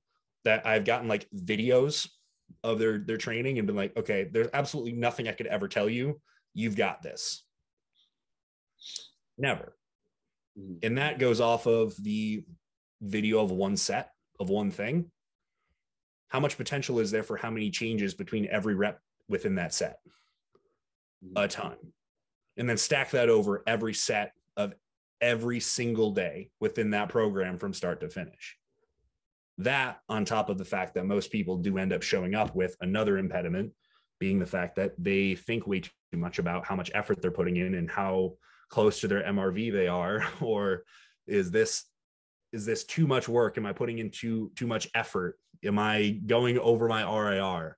that I've gotten like videos of their their training and been like, okay, there's absolutely nothing I could ever tell you. You've got this. Never. Mm-hmm. And that goes off of the video of one set of one thing, how much potential is there for how many changes between every rep within that set? A ton. And then stack that over every set of every single day within that program from start to finish. That, on top of the fact that most people do end up showing up with another impediment, being the fact that they think way too much about how much effort they're putting in and how close to their MRV they are, or is this is this too much work? Am I putting in too too much effort? Am I going over my RIR?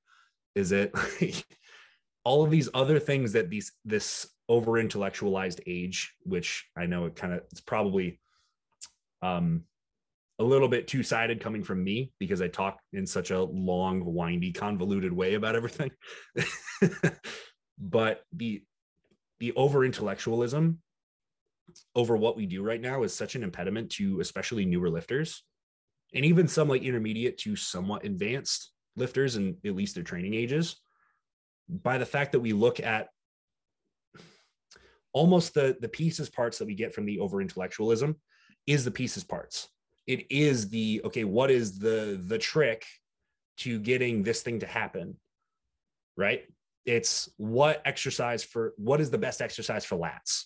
Is it all of these other things that these this over intellectualized age, which I know it kind of it's probably um a little bit two sided coming from me because I talk in such a long, windy, convoluted way about everything. but the the over intellectualism over what we do right now is such an impediment to especially newer lifters and even some like intermediate to somewhat advanced lifters and at least their training ages by the fact that we look at almost the the pieces parts that we get from the over intellectualism is the pieces parts it is the okay what is the the trick to getting this thing to happen right? It's what exercise for what is the best exercise for lats?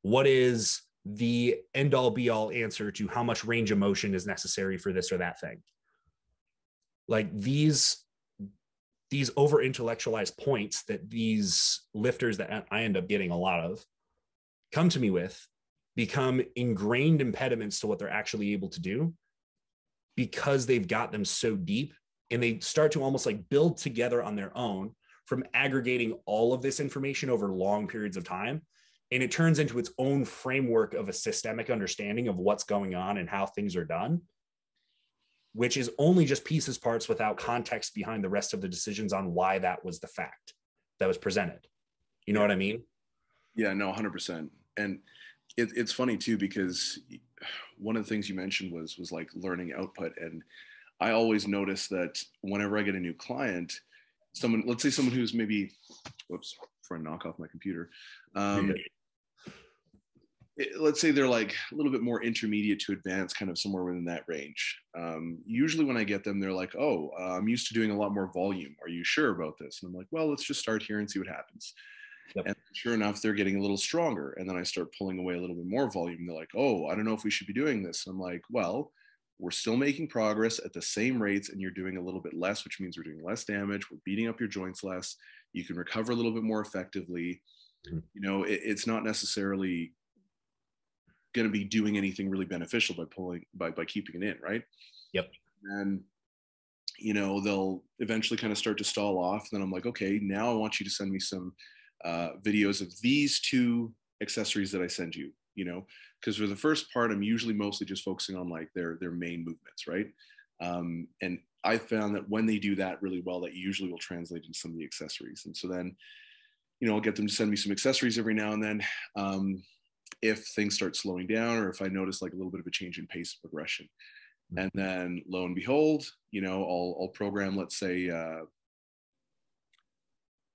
What is the end all be all answer to how much range of motion is necessary for this or that thing? Like these these over intellectualized points that these lifters that i end up getting a lot of come to me with become ingrained impediments to what they're actually able to do because they've got them so deep and they start to almost like build together on their own from aggregating all of this information over long periods of time. And it turns into its own framework of a systemic understanding of what's going on and how things are done which is only just pieces parts without context behind the rest of the decisions on why that was the fact that was presented. You know what i mean? Yeah no 100% and it, it's funny too because one of the things you mentioned was was like learning output and i always notice that whenever i get a new client someone let's say someone who's maybe whoops before i knock off my computer um, it, let's say they're like a little bit more intermediate to advanced kind of somewhere within that range. Um, usually when i get them they're like oh uh, i'm used to doing a lot more volume. Are you sure about this? And i'm like well let's just start here and see what happens Yep. And sure enough, they're getting a little stronger. And then I start pulling away a little bit more volume. They're like, oh, I don't know if we should be doing this. And I'm like, well, we're still making progress at the same rates and you're doing a little bit less, which means we're doing less damage. We're beating up your joints less. You can recover a little bit more effectively. Mm-hmm. You know, it, it's not necessarily going to be doing anything really beneficial by pulling by by keeping it in, right? Yep. And you know, they'll eventually kind of start to stall off. And then I'm like, okay, now I want you to send me some uh, videos of these two accessories that I send you, you know, because for the first part, I'm usually mostly just focusing on like their, their main movements, right? Um, and I found that when they do that really well, that usually will translate into some of the accessories. And so then, you know, I'll get them to send me some accessories every now and then. Um, if things start slowing down or if I notice like a little bit of a change in pace progression. And then lo and behold, you know, I'll, I'll program, let's say, uh,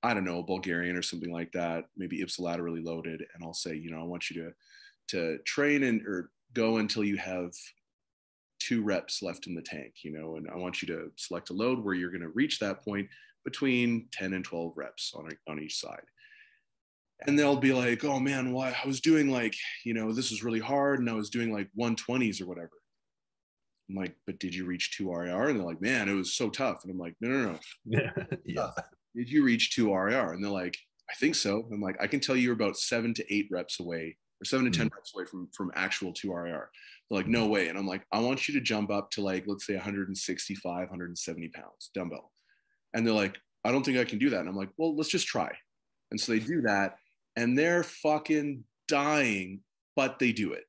I don't know, a Bulgarian or something like that, maybe ipsilaterally loaded, and I'll say, you know, I want you to to train and or go until you have two reps left in the tank, you know, and I want you to select a load where you're going to reach that point between 10 and 12 reps on, on each side. And they'll be like, oh man, well, I was doing like, you know, this was really hard and I was doing like 120s or whatever. I'm like, but did you reach two RIR? And they're like, man, it was so tough. And I'm like, no, no, no. Yeah. yeah did you reach two RIR? And they're like, I think so. I'm like, I can tell you you're about seven to eight reps away or 7 to 10 mm-hmm. reps away from, from actual two RIR. They're like, no way. And I'm like, I want you to jump up to like, let's say 165, 170 pounds dumbbell. And they're like, I don't think I can do that. And I'm like, well, let's just try. And so they do that and they're fucking dying, but they do it.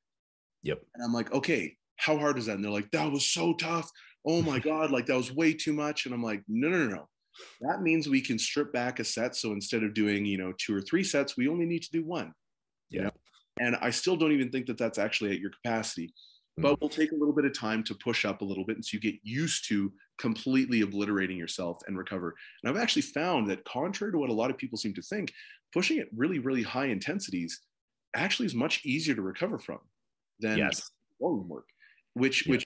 Yep. And I'm like, okay, how hard is that? And they're like, that was so tough. Oh my God, like that was way too much. And I'm like, no, no, no, no that means we can strip back a set. So instead of doing, you know, two or three sets, we only need to do one. Yeah. know? And I still don't even think that that's actually at your capacity, mm-hmm. but we'll take a little bit of time to push up a little bit. And so you get used to completely obliterating yourself and recover. And I've actually found that contrary to what a lot of people seem to think, pushing at really, really high intensities actually is much easier to recover from than yes. volume work, which, which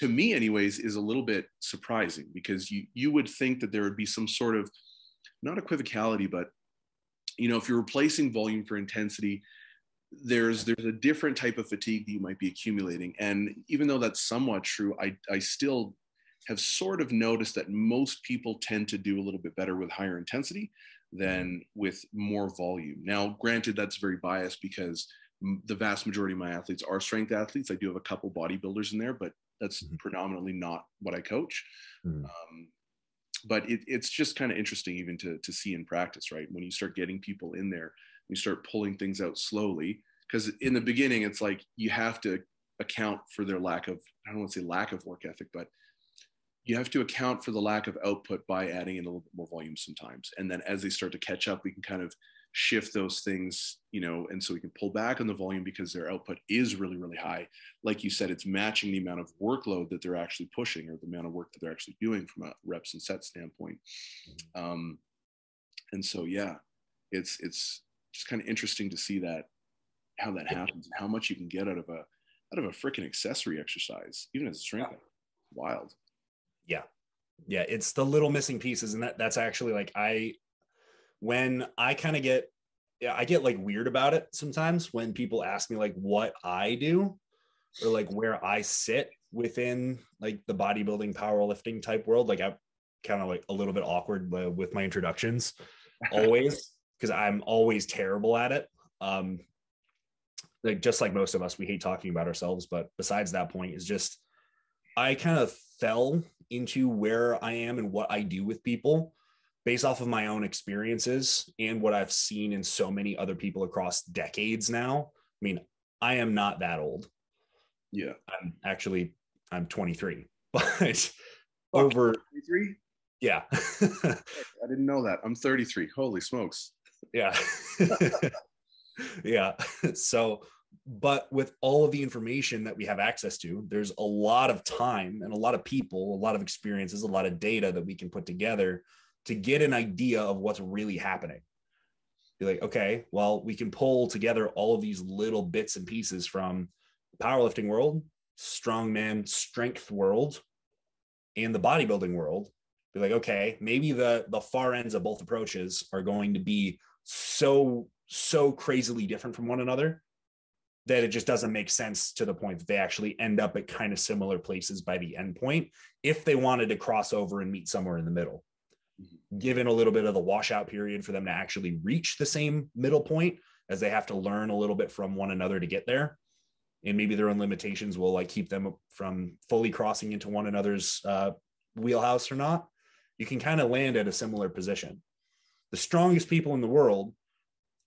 to me anyways is a little bit surprising because you you would think that there would be some sort of not equivocality but you know if you're replacing volume for intensity there's there's a different type of fatigue that you might be accumulating. And even though that's somewhat true i i still have sort of noticed that most people tend to do a little bit better with higher intensity than with more volume. Now granted that's very biased because the vast majority of my athletes are strength athletes. I do have a couple bodybuilders in there but that's mm-hmm. predominantly not what I coach. Mm-hmm. Um, but it, it's just kind of interesting even to, to see in practice, right? When you start getting people in there, you start pulling things out slowly. Because in the beginning, it's like you have to account for their lack of I don't want to say lack of work ethic, but you have to account for the lack of output by adding in a little bit more volume sometimes. And then as they start to catch up, we can kind of shift those things, you know, and so we can pull back on the volume because their output is really, really high. Like you said, it's matching the amount of workload that they're actually pushing or the amount of work that they're actually doing from a reps and set standpoint. Um, and so, yeah, it's it's just kind of interesting to see that how that happens and how much you can get out of a out of a freaking accessory exercise, even as a strength. Wild. Yeah, yeah, it's the little missing pieces, and that that's actually like I when I kind of get yeah, I get like weird about it sometimes when people ask me like what I do or like where I sit within like the bodybuilding powerlifting type world. Like I'm kind of like a little bit awkward with my introductions always because I'm always terrible at it. Um like just like most of us we hate talking about ourselves but besides that point is just I kind of fell into where I am and what I do with people based off of my own experiences and what I've seen in so many other people across decades now. I mean, I am not that old. Yeah. I'm actually I'm 23. But over 23? Yeah. I didn't know that. I'm 33. Holy smokes. Yeah. yeah. So but with all of the information that we have access to there's a lot of time and a lot of people a lot of experiences a lot of data that we can put together to get an idea of what's really happening. Be like, okay, well, we can pull together all of these little bits and pieces from powerlifting world, strongman strength world, and the bodybuilding world. Be like, okay, maybe the the far ends of both approaches are going to be so so crazily different from one another that it just doesn't make sense to the point that they actually end up at kind of similar places by the end point if they wanted to cross over and meet somewhere in the middle given a little bit of the washout period for them to actually reach the same middle point as they have to learn a little bit from one another to get there. And maybe their own limitations will like keep them from fully crossing into one another's uh, wheelhouse or not. You can kind of land at a similar position. The strongest people in the world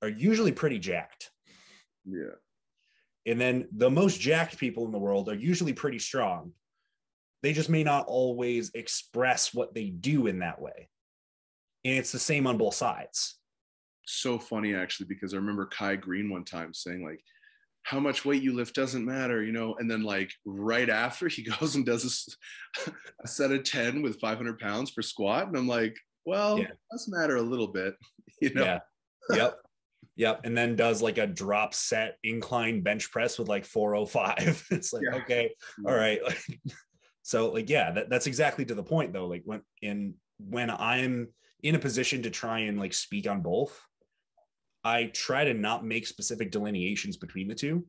are usually pretty jacked. Yeah. And then the most jacked people in the world are usually pretty strong. They just may not always express what they do in that way and it's the same on both sides. So funny actually, because I remember Kai Greene one time saying like, how much weight you lift doesn't matter, you know. And then like right after he goes and does a, a set of 10 with 500 pounds for squat. And I'm like, well, yeah. does matter a little bit, you know? Yeah. Yep. Yep. And then does like a drop set incline bench press with like 405. It's like, yeah. okay, all right. so like, yeah, that, that's exactly to the point though. Like when in when I'm in a position to try and like speak on both, I try to not make specific delineations between the two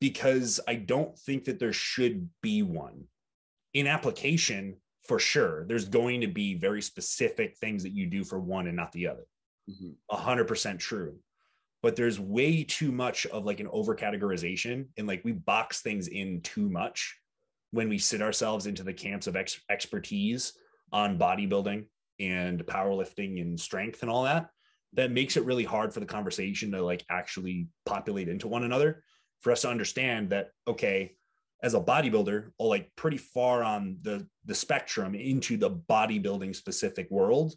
because I don't think that there should be one. In application, for sure, there's going to be very specific things that you do for one and not the other. Mm-hmm. A hundred percent true. But there's way too much of like an over categorization and like we box things in too much when we sit ourselves into the camps of ex- expertise on bodybuilding and powerlifting and strength and all that that makes it really hard for the conversation to like actually populate into one another for us to understand that okay as a bodybuilder or like pretty far on the the spectrum into the bodybuilding specific world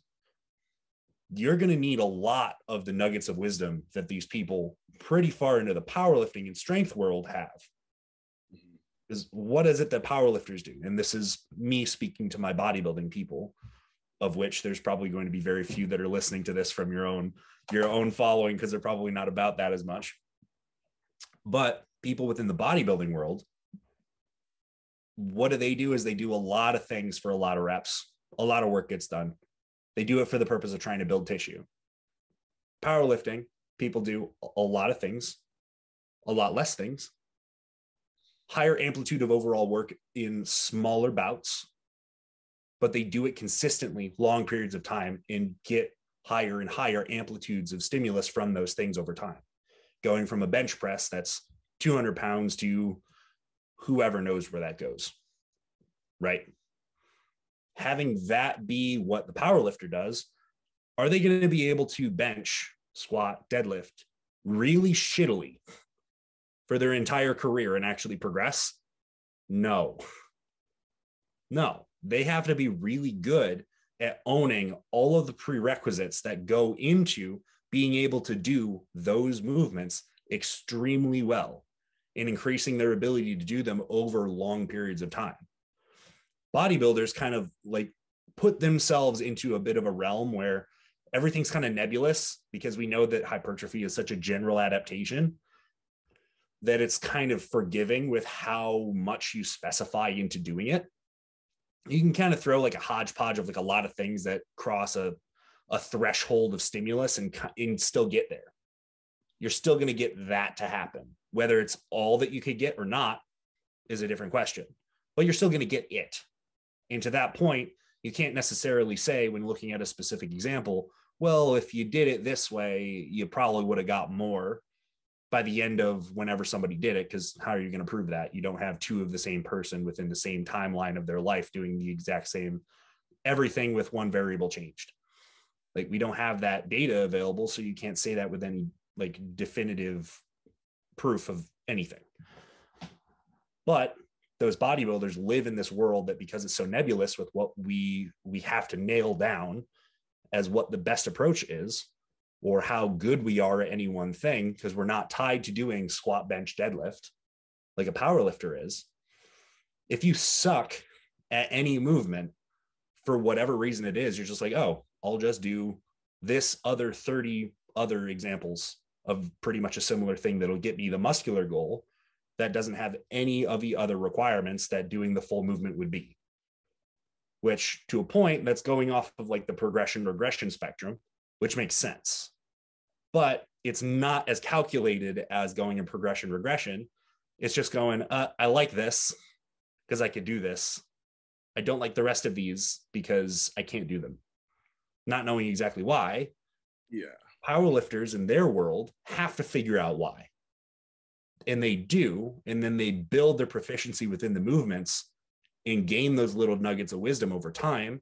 you're going to need a lot of the nuggets of wisdom that these people pretty far into the powerlifting and strength world have. Mm-hmm. Is what is it that powerlifters do? And this is me speaking to my bodybuilding people of which there's probably going to be very few that are listening to this from your own your own following because they're probably not about that as much. But people within the bodybuilding world what do they do is they do a lot of things for a lot of reps. A lot of work gets done. They do it for the purpose of trying to build tissue. Powerlifting people do a lot of things a lot less things. Higher amplitude of overall work in smaller bouts but they do it consistently long periods of time and get higher and higher amplitudes of stimulus from those things over time going from a bench press that's 200 pounds to whoever knows where that goes right having that be what the power lifter does are they going to be able to bench squat deadlift really shittily for their entire career and actually progress? No. No, they have to be really good at owning all of the prerequisites that go into being able to do those movements extremely well and increasing their ability to do them over long periods of time. Bodybuilders kind of like put themselves into a bit of a realm where everything's kind of nebulous because we know that hypertrophy is such a general adaptation that it's kind of forgiving with how much you specify into doing it. You can kind of throw like a hodgepodge of like a lot of things that cross a, a threshold of stimulus and, and still get there. You're still going to get that to happen. Whether it's all that you could get or not is a different question, but you're still going to get it. And to that point, you can't necessarily say when looking at a specific example, well, if you did it this way, you probably would have got more by the end of whenever somebody did it because how are you going to prove that? You don't have two of the same person within the same timeline of their life doing the exact same everything with one variable changed. Like we don't have that data available so you can't say that with any like definitive proof of anything. But those bodybuilders live in this world that because it's so nebulous with what we we have to nail down as what the best approach is or how good we are at any one thing because we're not tied to doing squat bench deadlift like a power lifter is. If you suck at any movement for whatever reason it is you're just like oh i'll just do this other 30 other examples of pretty much a similar thing that'll get me the muscular goal that doesn't have any of the other requirements that doing the full movement would be. Which to a point that's going off of like the progression regression spectrum which makes sense. But it's not as calculated as going in progression regression. It's just going, uh, I like this because I could do this. I don't like the rest of these because I can't do them. Not knowing exactly why. Yeah. Powerlifters in their world have to figure out why. And they do. And then they build their proficiency within the movements and gain those little nuggets of wisdom over time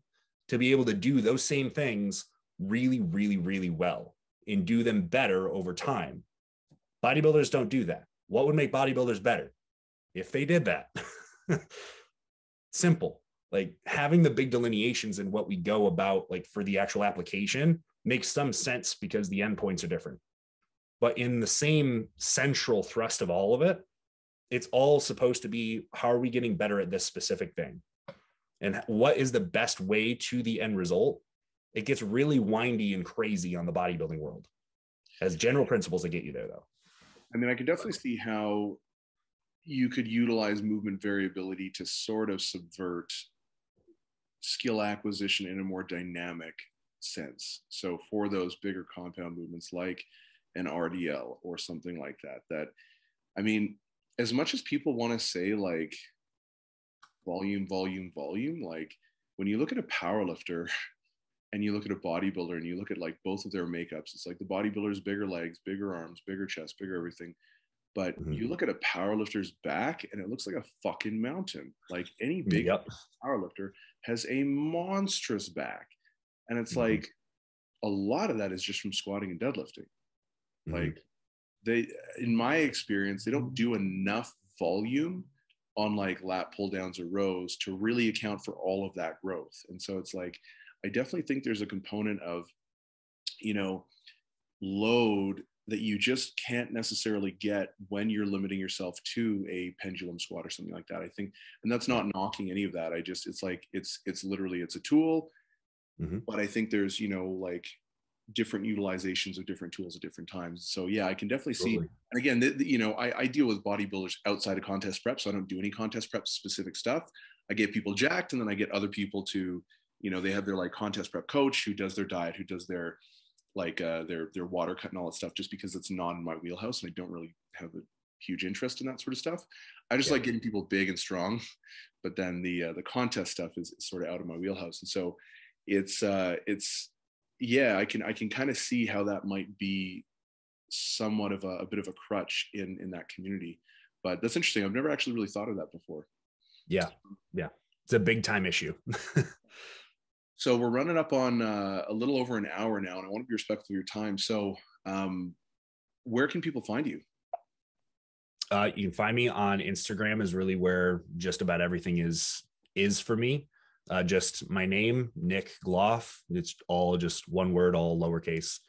to be able to do those same things really, really, really well and do them better over time. Bodybuilders don't do that. What would make bodybuilders better if they did that? Simple. Like having the big delineations in what we go about, like for the actual application, makes some sense because the endpoints are different. But in the same central thrust of all of it, it's all supposed to be how are we getting better at this specific thing? And what is the best way to the end result it gets really windy and crazy on the bodybuilding world. As general principles that get you there, though. I mean, I can definitely see how you could utilize movement variability to sort of subvert skill acquisition in a more dynamic sense. So for those bigger compound movements like an RDL or something like that, that I mean, as much as people want to say like volume, volume, volume, like when you look at a power lifter and you look at a bodybuilder and you look at like both of their makeups it's like the bodybuilder's bigger legs bigger arms bigger chest bigger everything but mm-hmm. you look at a powerlifter's back and it looks like a fucking mountain like any big yep. powerlifter has a monstrous back and it's mm-hmm. like a lot of that is just from squatting and deadlifting mm-hmm. like they in my experience they don't do enough volume on like lat pull downs or rows to really account for all of that growth and so it's like I definitely think there's a component of, you know, load that you just can't necessarily get when you're limiting yourself to a pendulum squat or something like that. I think, and that's not knocking any of that. I just, it's like, it's, it's literally, it's a tool, mm-hmm. but I think there's, you know, like different utilizations of different tools at different times. So yeah, I can definitely totally. see, and again, the, the, you know, I, I deal with bodybuilders outside of contest prep. So I don't do any contest prep specific stuff. I get people jacked and then I get other people to, you know they have their like contest prep coach who does their diet who does their like uh, their their water cut and all that stuff just because it's not in my wheelhouse and i don't really have a huge interest in that sort of stuff. I just yeah. like getting people big and strong but then the uh, the contest stuff is sort of out of my wheelhouse. And so it's uh it's yeah i can i can kind of see how that might be somewhat of a, a bit of a crutch in in that community. But that's interesting. I've never actually really thought of that before. Yeah. Yeah. It's a big time issue So we're running up on uh, a little over an hour now, and I want to be respectful of your time. So, um, where can people find you? Uh, you can find me on Instagram is really where just about everything is is for me. Uh, just my name, Nick Gloff. It's all just one word, all lowercase,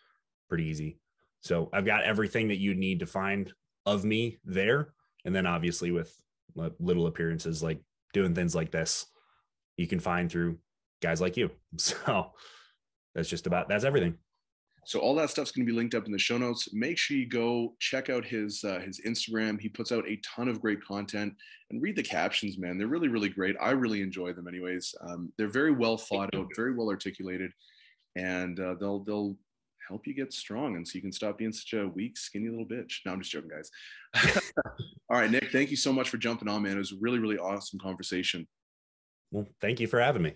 pretty easy. So I've got everything that you need to find of me there. And then obviously with little appearances like doing things like this, you can find through guys like you. So that's just about that's everything. So all that stuff's going to be linked up in the show notes. Make sure you go check out his uh, his Instagram. He puts out a ton of great content and read the captions, man. They're really really great. I really enjoy them, anyways. Um, they're very well thought out, very well articulated, and uh, they'll they'll help you get strong, and so you can stop being such a weak, skinny little bitch. No, I'm just joking, guys. all right, Nick, thank you so much for jumping on, man. It was a really really awesome conversation. Well, thank you for having me.